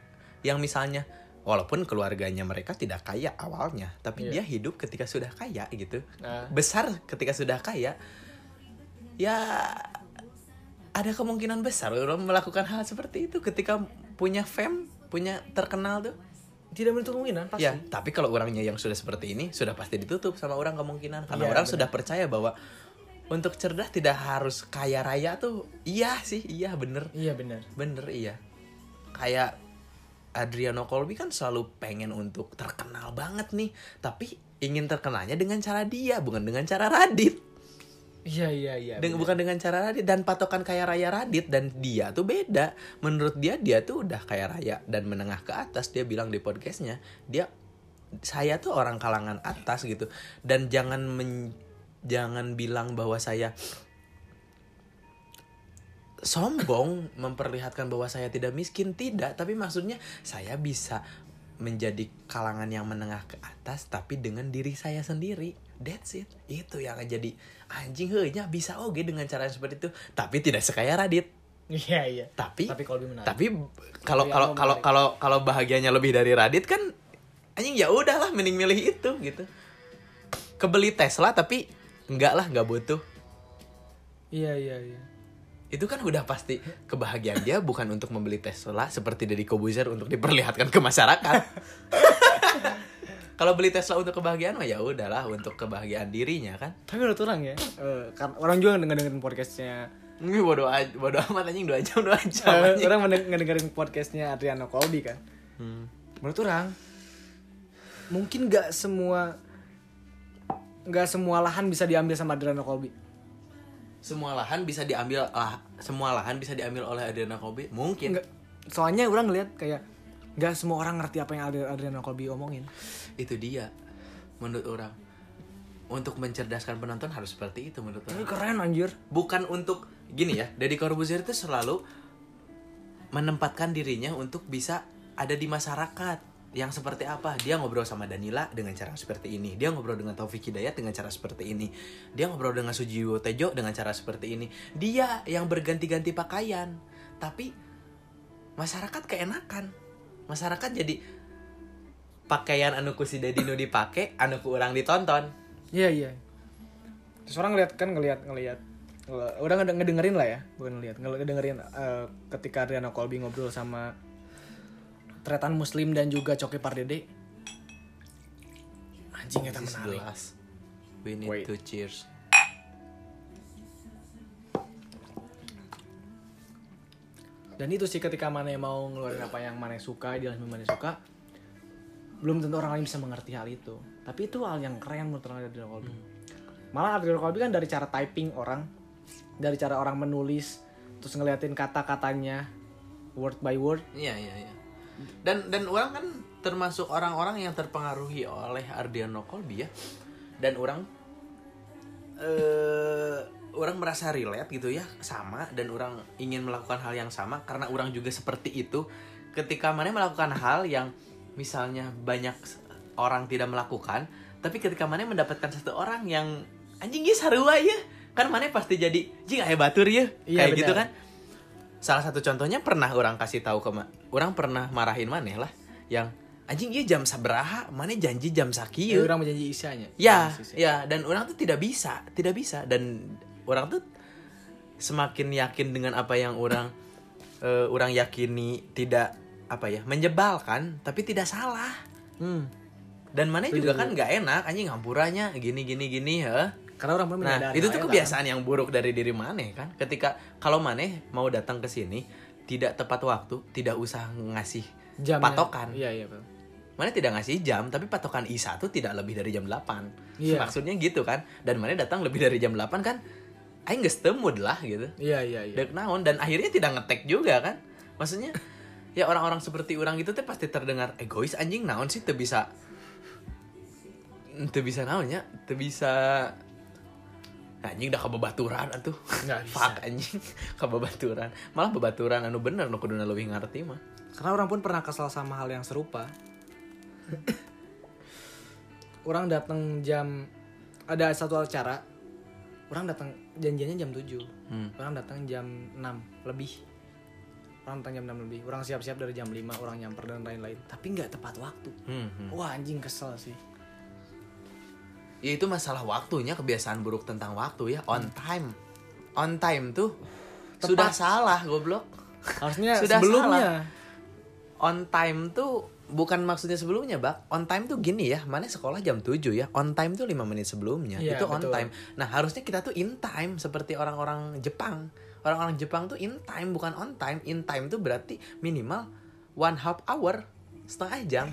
yang misalnya walaupun keluarganya mereka tidak kaya awalnya, tapi Iya. dia hidup ketika sudah kaya gitu. Nah. Besar ketika sudah kaya. Ya ada kemungkinan besar orang melakukan hal seperti itu ketika punya fame, punya terkenal tuh. Tidak menutup kemungkinan pasti. Ya, tapi kalau orangnya yang sudah seperti ini sudah pasti ditutup sama orang kemungkinan karena Iya, orang benar. sudah percaya bahwa untuk cerdas tidak harus kaya raya tuh. Iya sih, iya bener. Iya bener. Bener iya. Kayak Adriano Colby kan selalu pengen untuk terkenal banget nih, tapi ingin terkenalnya dengan cara dia, bukan dengan cara Radit. Iya iya iya. Bener. bukan dengan cara Radit dan patokan kaya raya Radit dan dia tuh beda. Menurut dia dia tuh udah kaya raya dan menengah ke atas. Dia bilang di podcastnya dia saya tuh orang kalangan atas gitu dan jangan men- jangan bilang bahwa saya sombong memperlihatkan bahwa saya tidak miskin tidak tapi maksudnya saya bisa menjadi kalangan yang menengah ke atas tapi dengan diri saya sendiri that's it itu yang jadi anjing heunya bisa oke dengan cara yang seperti itu tapi tidak sekaya Radit Iya iya. tapi Tapi kalau lebih menarik. tapi kalau kalau kalau kalau kalau bahagianya lebih dari Radit kan anjing ya udahlah mending milih itu gitu kebeli Tesla tapi enggak lah nggak butuh Iya iya iya. itu kan udah pasti kebahagiaan dia bukan untuk membeli Tesla seperti Deddy Kobuzer untuk diperlihatkan ke masyarakat. Kalau beli Tesla untuk kebahagiaan mah ya udahlah untuk kebahagiaan dirinya kan. Tapi menurut orang ya, eh, kan orang juga ngedengerin podcastnya. Ini bodo bodo amat anjing 2 jam 2 jam. eh, anjing. orang ngedengerin podcastnya Adriano Colby kan. Hmm. Menurut orang, mungkin nggak semua nggak semua lahan bisa diambil sama Adriano Colby. Semua lahan bisa diambil lah, semua lahan bisa diambil oleh Adriana Kobe. Mungkin. Nggak, soalnya orang ngeliat kayak nggak semua orang ngerti apa yang Adri- Adriano Colby omongin. Itu dia menurut orang. untuk mencerdaskan penonton harus seperti itu menurut Ini orang. keren anjir. Bukan untuk gini ya, Deddy Corbuzier itu selalu menempatkan dirinya untuk bisa ada di masyarakat yang seperti apa dia ngobrol sama Danila dengan cara seperti ini dia ngobrol dengan Taufik Hidayat dengan cara seperti ini dia ngobrol dengan Sujiwo Tejo dengan cara seperti ini dia yang berganti-ganti pakaian tapi masyarakat keenakan masyarakat jadi pakaian anu ku si Dedi nu dipake anu ku orang ditonton Iya iya. Terus orang ngeliat kan ngeliat ngeliat ngel- udah ngede- ngedengerin lah ya, bukan ngeliat ngel- ngedengerin eh, ketika Adriano Colby ngobrol sama Tretan Muslim dan juga Coki Pardede. Anjing kita menarik. we need Wait. to cheers Dan itu sih ketika mana mau ngeluarin apa yang mana suka, dia mana suka, belum tentu orang lain bisa mengerti hal itu. Tapi itu hal yang keren menurut orang Adriano Colby. Malah Adriano Colby kan dari cara typing orang, dari cara orang menulis, terus ngeliatin kata-katanya word by word. Iya iya iya. Dan dan orang kan termasuk orang-orang yang terpengaruhi oleh Ardiano Colby ya. Dan orang eh orang merasa relate gitu ya sama dan orang ingin melakukan hal yang sama karena orang juga seperti itu. Ketika mana melakukan hal yang misalnya banyak orang tidak melakukan, tapi ketika mana mendapatkan satu orang yang anjing ya sarua ya. Kan mana pasti jadi jing aya batur ya. Iya, Kayak gitu benar. kan salah satu contohnya pernah orang kasih tahu ke orang pernah marahin maneh lah yang anjing iya jam sabaraha mana janji jam Ya, sakieu orang menjanji isanya. ya ya dan orang tuh tidak bisa tidak bisa dan orang tuh semakin yakin dengan apa yang orang eh, orang yakini tidak apa ya menyebalkan tapi tidak salah Hmm. dan mana juga kan nggak enak anjing ngampurannya gini gini gini ya Karena orang Nah, itu hal tuh itu kebiasaan yang buruk dari diri Maneh kan. Ketika kalau Maneh mau datang ke sini tidak tepat waktu, tidak usah ngasih kan. Jamnya. patokan. Iya iya betul. Maneh tidak ngasih jam, tapi patokan ISA tuh tidak lebih dari jam 8. Iya. Maksudnya gitu kan. Dan Maneh datang lebih dari jam 8 kan aing geus lah gitu. Iya iya iya. Dek naon dan akhirnya tidak ngetek juga kan. Maksudnya ya orang-orang seperti orang itu tuh pasti terdengar egois anjing naon sih teu bisa teu bisa naonnya, teu bisa anjing udah kababaturan atuh. Nggak bisa. Fuck anjing kababaturan. Malah babaturan anu bener nu kuduna leuwih ngarti mah. Karena orang pun pernah kesal sama hal yang serupa. orang datang jam ada satu acara. Orang datang janjiannya jam 7. Hmm. Orang datang jam 6 lebih. Orang jam 6 lebih. Orang siap-siap dari jam 5, orang nyamper dan lain-lain. Tapi nggak tepat waktu. Hmm, hmm. Wah anjing kesel sih. Ya itu masalah waktunya kebiasaan buruk tentang waktu ya on time. On time tuh sudah salah goblok. Harusnya Sudah sebelumnya. on time tuh bukan maksudnya sebelumnya, Bak. On time tuh gini ya, mana sekolah jam 7 ya. On time tuh 5 menit sebelumnya. Iya, itu on betul. time. Nah, harusnya kita tuh in time seperti orang-orang Jepang. Orang-orang Jepang tuh in time bukan on time. In time tuh berarti minimal one half hour, setengah jam.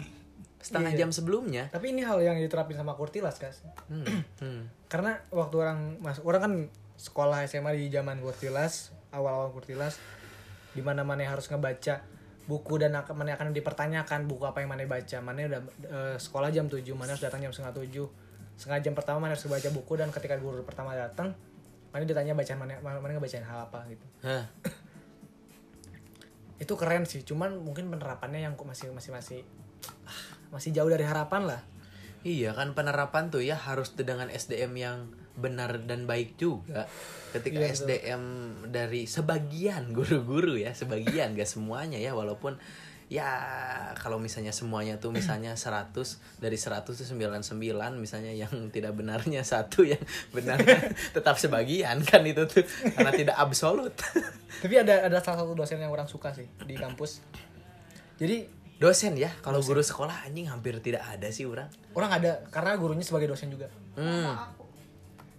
Setengah Iya. jam sebelumnya. Tapi ini hal yang diterapin sama Kurtilas, Kas. Hmm, hmm. karena waktu orang masuk orang kan sekolah SMA di zaman Kurtilas awal-awal Kurtilas di mana mana harus ngebaca buku dan akan mana akan dipertanyakan buku apa yang mana baca mana udah eh, sekolah jam 7 mana harus datang jam setengah tujuh setengah jam pertama mana harus baca buku dan ketika guru pertama datang mana ditanya bacaan mana mana ngebacain hal apa gitu Hah. itu keren sih cuman mungkin penerapannya yang kok masih masih masih ah, masih jauh dari harapan lah Iya kan penerapan tuh ya harus dengan SDM yang benar dan baik juga. Ketika Iya, betul. SDM dari sebagian guru-guru ya, sebagian gak semuanya ya walaupun ya kalau misalnya semuanya tuh misalnya 100 dari 100 tuh 99 misalnya yang tidak benarnya satu yang benarnya tetap sebagian kan itu tuh karena tidak absolut. tapi ada ada salah satu dosen yang orang suka sih di kampus jadi Dosen ya, kalau guru sekolah anjing hampir tidak ada sih orang. orang ada karena gurunya sebagai dosen juga Hmm.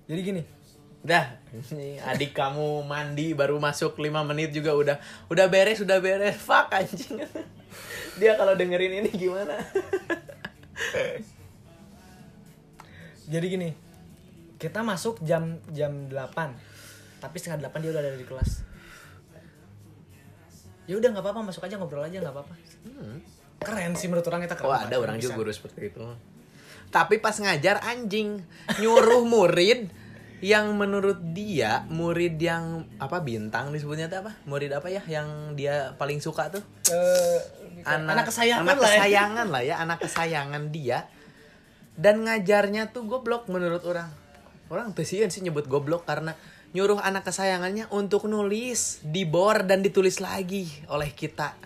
jadi gini Dah, adik kamu mandi baru masuk 5 menit juga udah udah beres, udah beres. Fuck anjing. Dia kalau dengerin ini gimana? jadi gini kita masuk jam jam 8 tapi setengah 8 dia udah ada di kelas. Ya udah nggak apa-apa masuk aja ngobrol aja nggak apa-apa. Keren sih menurut orang kita keren Oh, ada orang juga guru seperti itu. tapi pas ngajar anjing nyuruh murid yang menurut dia murid yang apa bintang disebutnya tuh apa? Murid apa ya yang dia paling suka tuh? Eh, anak, kesayangan anak lah ya. kesayangan lah ya anak kesayangan dia dan ngajarnya tuh goblok menurut orang orang tuh sih sih nyebut goblok karena nyuruh anak kesayangannya untuk nulis di bor dan ditulis lagi oleh kita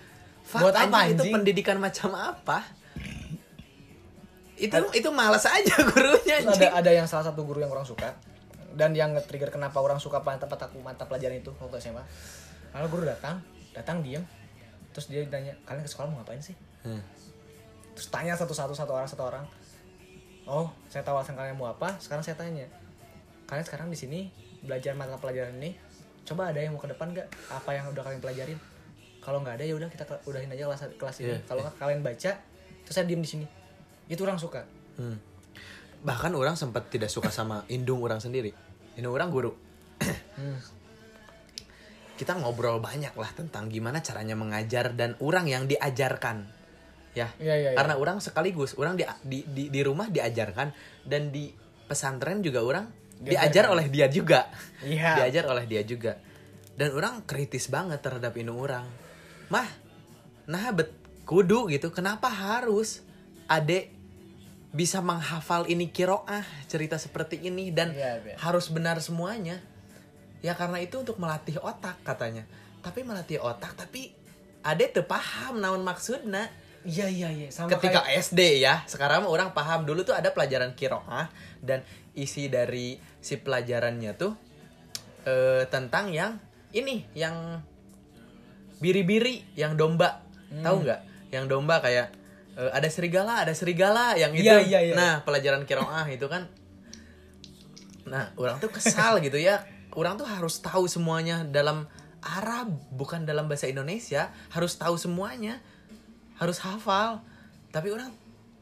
Fuck, Buat apa, itu anjing? pendidikan macam apa itu itu malas aja gurunya anjing. ada ada yang salah satu guru yang orang suka dan yang nge-trigger kenapa orang suka mata mata mata pelajaran itu waktu SMA. Lalu guru datang, datang diam. Terus dia ditanya, "Kalian ke sekolah mau ngapain sih?" Hmm. Terus tanya satu-satu satu orang satu orang. Oh, saya tahu alasan kalian mau apa. Sekarang saya tanya. Kalian sekarang di sini belajar mata pelajaran ini. Coba ada yang mau ke depan nggak? Apa yang udah kalian pelajarin? Kalau nggak ada ya udah kita udahin aja kelas kelas ini. Iya, Kalau nggak kalian baca, terus saya diem di sini. Itu orang suka. Hmm. Bahkan orang sempat tidak suka sama indung orang sendiri. Indung orang guru. Hmm. Kita ngobrol banyak lah tentang gimana caranya mengajar dan orang yang diajarkan. Ya. Iya, iya, iya. Karena orang sekaligus orang di, di di di rumah diajarkan dan di pesantren juga orang diajar oleh dia juga. Iya. Diajar oleh dia juga. Dan orang kritis banget terhadap indung orang. Mah, nah bet kudu gitu. Kenapa harus adek bisa menghafal ini kiroah cerita seperti ini dan iya. harus benar semuanya ya karena itu untuk melatih otak katanya. Tapi melatih otak tapi ade tuh paham naon maksudnya Iya iya iya sama ketika kayak SD ya. Sekarang orang paham. Dulu tuh ada pelajaran kiroah dan isi dari si pelajarannya tuh eh, tentang yang ini yang biri-biri yang domba. Hmm. tahu nggak? Yang domba kayak eh, ada serigala ada serigala yang itu. Iya, iya, iya. nah pelajaran kiroah itu kan. Nah orang tuh kesal gitu ya orang tuh harus tahu semuanya dalam Arab bukan dalam bahasa Indonesia harus tahu semuanya harus hafal tapi orang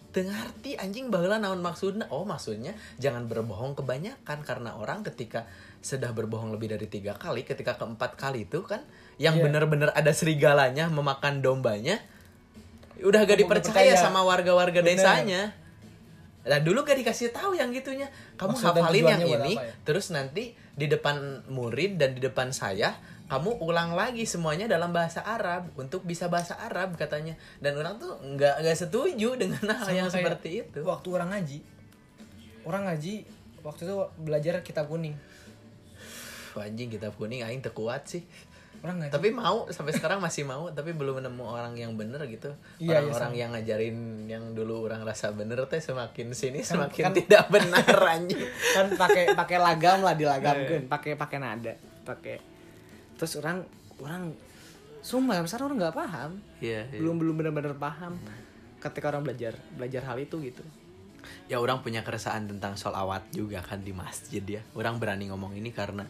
dengarti anjing baheula naon maksudnya oh maksudnya jangan berbohong kebanyakan karena orang ketika sudah berbohong lebih dari tiga kali ketika keempat kali itu kan yang Iya. benar-benar ada serigalanya memakan dombanya udah gak dipercaya percaya. sama warga-warga desanya Nah dulu gak dikasih tahu yang gitunya kamu Maksud hafalin yang ini ya? terus nanti di depan murid dan di depan saya kamu ulang lagi semuanya dalam bahasa Arab untuk bisa bahasa Arab katanya. Dan orang tuh nggak nggak setuju dengan hal Sama yang seperti itu. waktu orang ngaji. Orang ngaji waktu itu belajar kitab kuning. Anjing kita kuning aing terkuat sih orang ngaji tapi mau sampai sekarang masih mau tapi belum nemu orang yang bener gitu. Iya, iya, orang-orang sama. yang ngajarin yang dulu orang rasa bener teh semakin sini Kan- semakin kan- tidak benar anjing. Kan pakai pakai lagam lah Iya, dilagamkan pakai pakai nada pakai. Terus orang orang sumpah sekarang orang nggak paham. Iya, iya. belum belum benar-benar paham ketika orang belajar belajar hal itu gitu. Ya orang punya keresahan tentang sholawat juga kan di masjid ya. Orang berani ngomong ini karena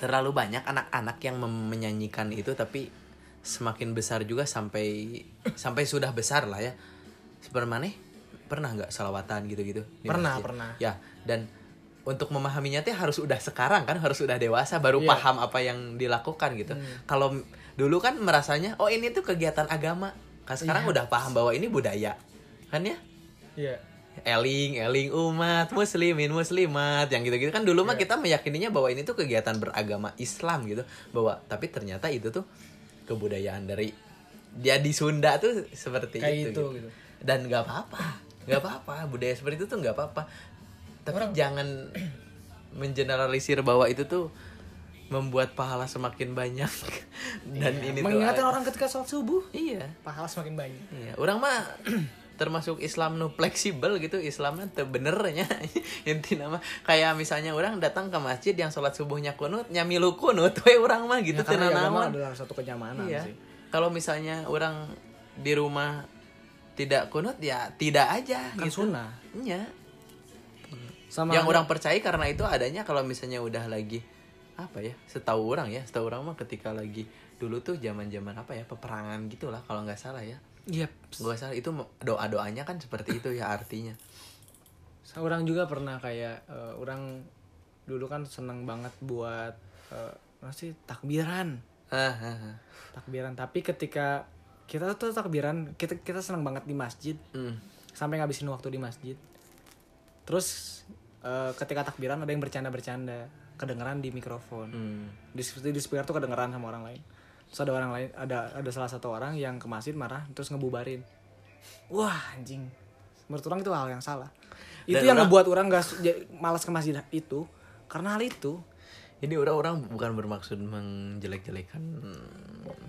terlalu banyak anak-anak yang menyanyikan itu tapi semakin besar juga sampai sampai sudah besar lah ya sebenarnya pernah nggak salawatan gitu-gitu Pernah, masjid? pernah. ya dan untuk memahaminya teh harus udah sekarang kan harus udah dewasa baru Iya. paham apa yang dilakukan gitu Hmm. kalau dulu kan merasanya oh ini tuh kegiatan agama kan sekarang Iya. udah paham bahwa ini budaya kan ya iya eling eling umat muslimin muslimat yang gitu-gitu. Kan dulu mah Iya. kita meyakininya bahwa ini tuh kegiatan beragama Islam gitu. Bahwa tapi ternyata itu tuh kebudayaan dari dia di Sunda tuh seperti Kayak itu, itu, gitu. gitu. dan nggak apa-apa nggak apa-apa. Budaya seperti itu tuh nggak apa-apa. Tapi Orang- jangan mengeneralisir bahwa itu tuh membuat pahala semakin banyak. Dan Iya, ini mengingatkan tuh orang ketika sholat subuh. Iya. Pahala semakin banyak. Iya, orang mah termasuk Islam nu fleksibel gitu Islamnya teu benernya inti nama. Kayak misalnya orang datang ke masjid yang sholat subuhnya kunut nyamilu kunut we orang mah gitu ya, karena ya, adalah satu kenyamanan iya. sih. Kalau misalnya orang di rumah tidak kunut ya tidak aja kan gitu. sunnah. Iya. sama yang orang percaya karena itu adanya kalau misalnya udah lagi apa ya setahu orang ya setahu orang mah ketika lagi dulu tuh zaman zaman apa ya peperangan gitulah kalau nggak salah ya iya Gak salah itu doa doanya kan seperti itu ya artinya. orang juga pernah kayak eh, orang dulu kan seneng banget buat eh, apa sih takbiran Ah, ah, ah. takbiran tapi ketika kita tuh takbiran kita kita seneng banget di masjid Hmm. sampai ngabisin waktu di masjid terus eh, ketika takbiran ada yang bercanda-bercanda kedengeran di mikrofon Hmm. di, di speaker tuh kedengeran sama orang lain terus ada orang lain ada ada salah satu orang yang ke masjid marah terus ngebubarin. Wah anjing. Menurut orang itu hal yang salah. Itu Dan yang orang- ngebuat orang gak malas ke masjid itu karena hal itu. Ini orang-orang bukan bermaksud menjelek-jelekan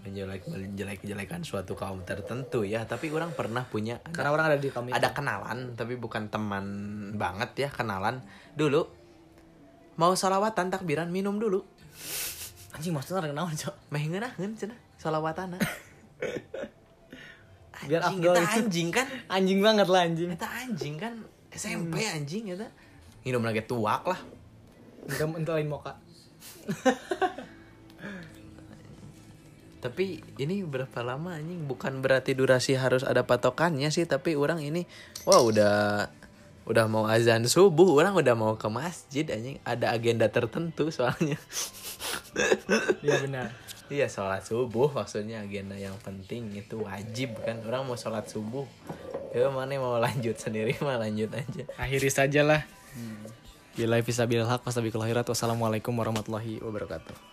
menjelek menjelek-jelekan suatu kaum tertentu ya, tapi orang pernah punya ada, karena orang ada di kaum itu. ada kenalan tapi bukan teman banget ya, kenalan. Dulu mau salawatan takbiran minum dulu. Anjing maksudnya ada kenapa cok Meh ngeunaheun cenah salawatana. Biar Anjing, afdol gitu. anjing kan. anjing banget lah anjing Eta anjing kan SMP Hmm. anjing eta. Minum lagi tuak lah. entah lain moka Tapi ini berapa lama anjing? Bukan berarti durasi harus ada patokannya sih, tapi orang ini wah udah udah mau azan subuh, orang udah mau ke masjid anjing. Ada agenda tertentu soalnya. iya benar iya, sholat subuh maksudnya agenda yang penting itu wajib kan. Orang mau sholat subuh. Ya mana mau lanjut sendiri mah lanjut aja. akhiri sajalah Bila bisa bilhaq wassalamualaikum warahmatullahi wabarakatuh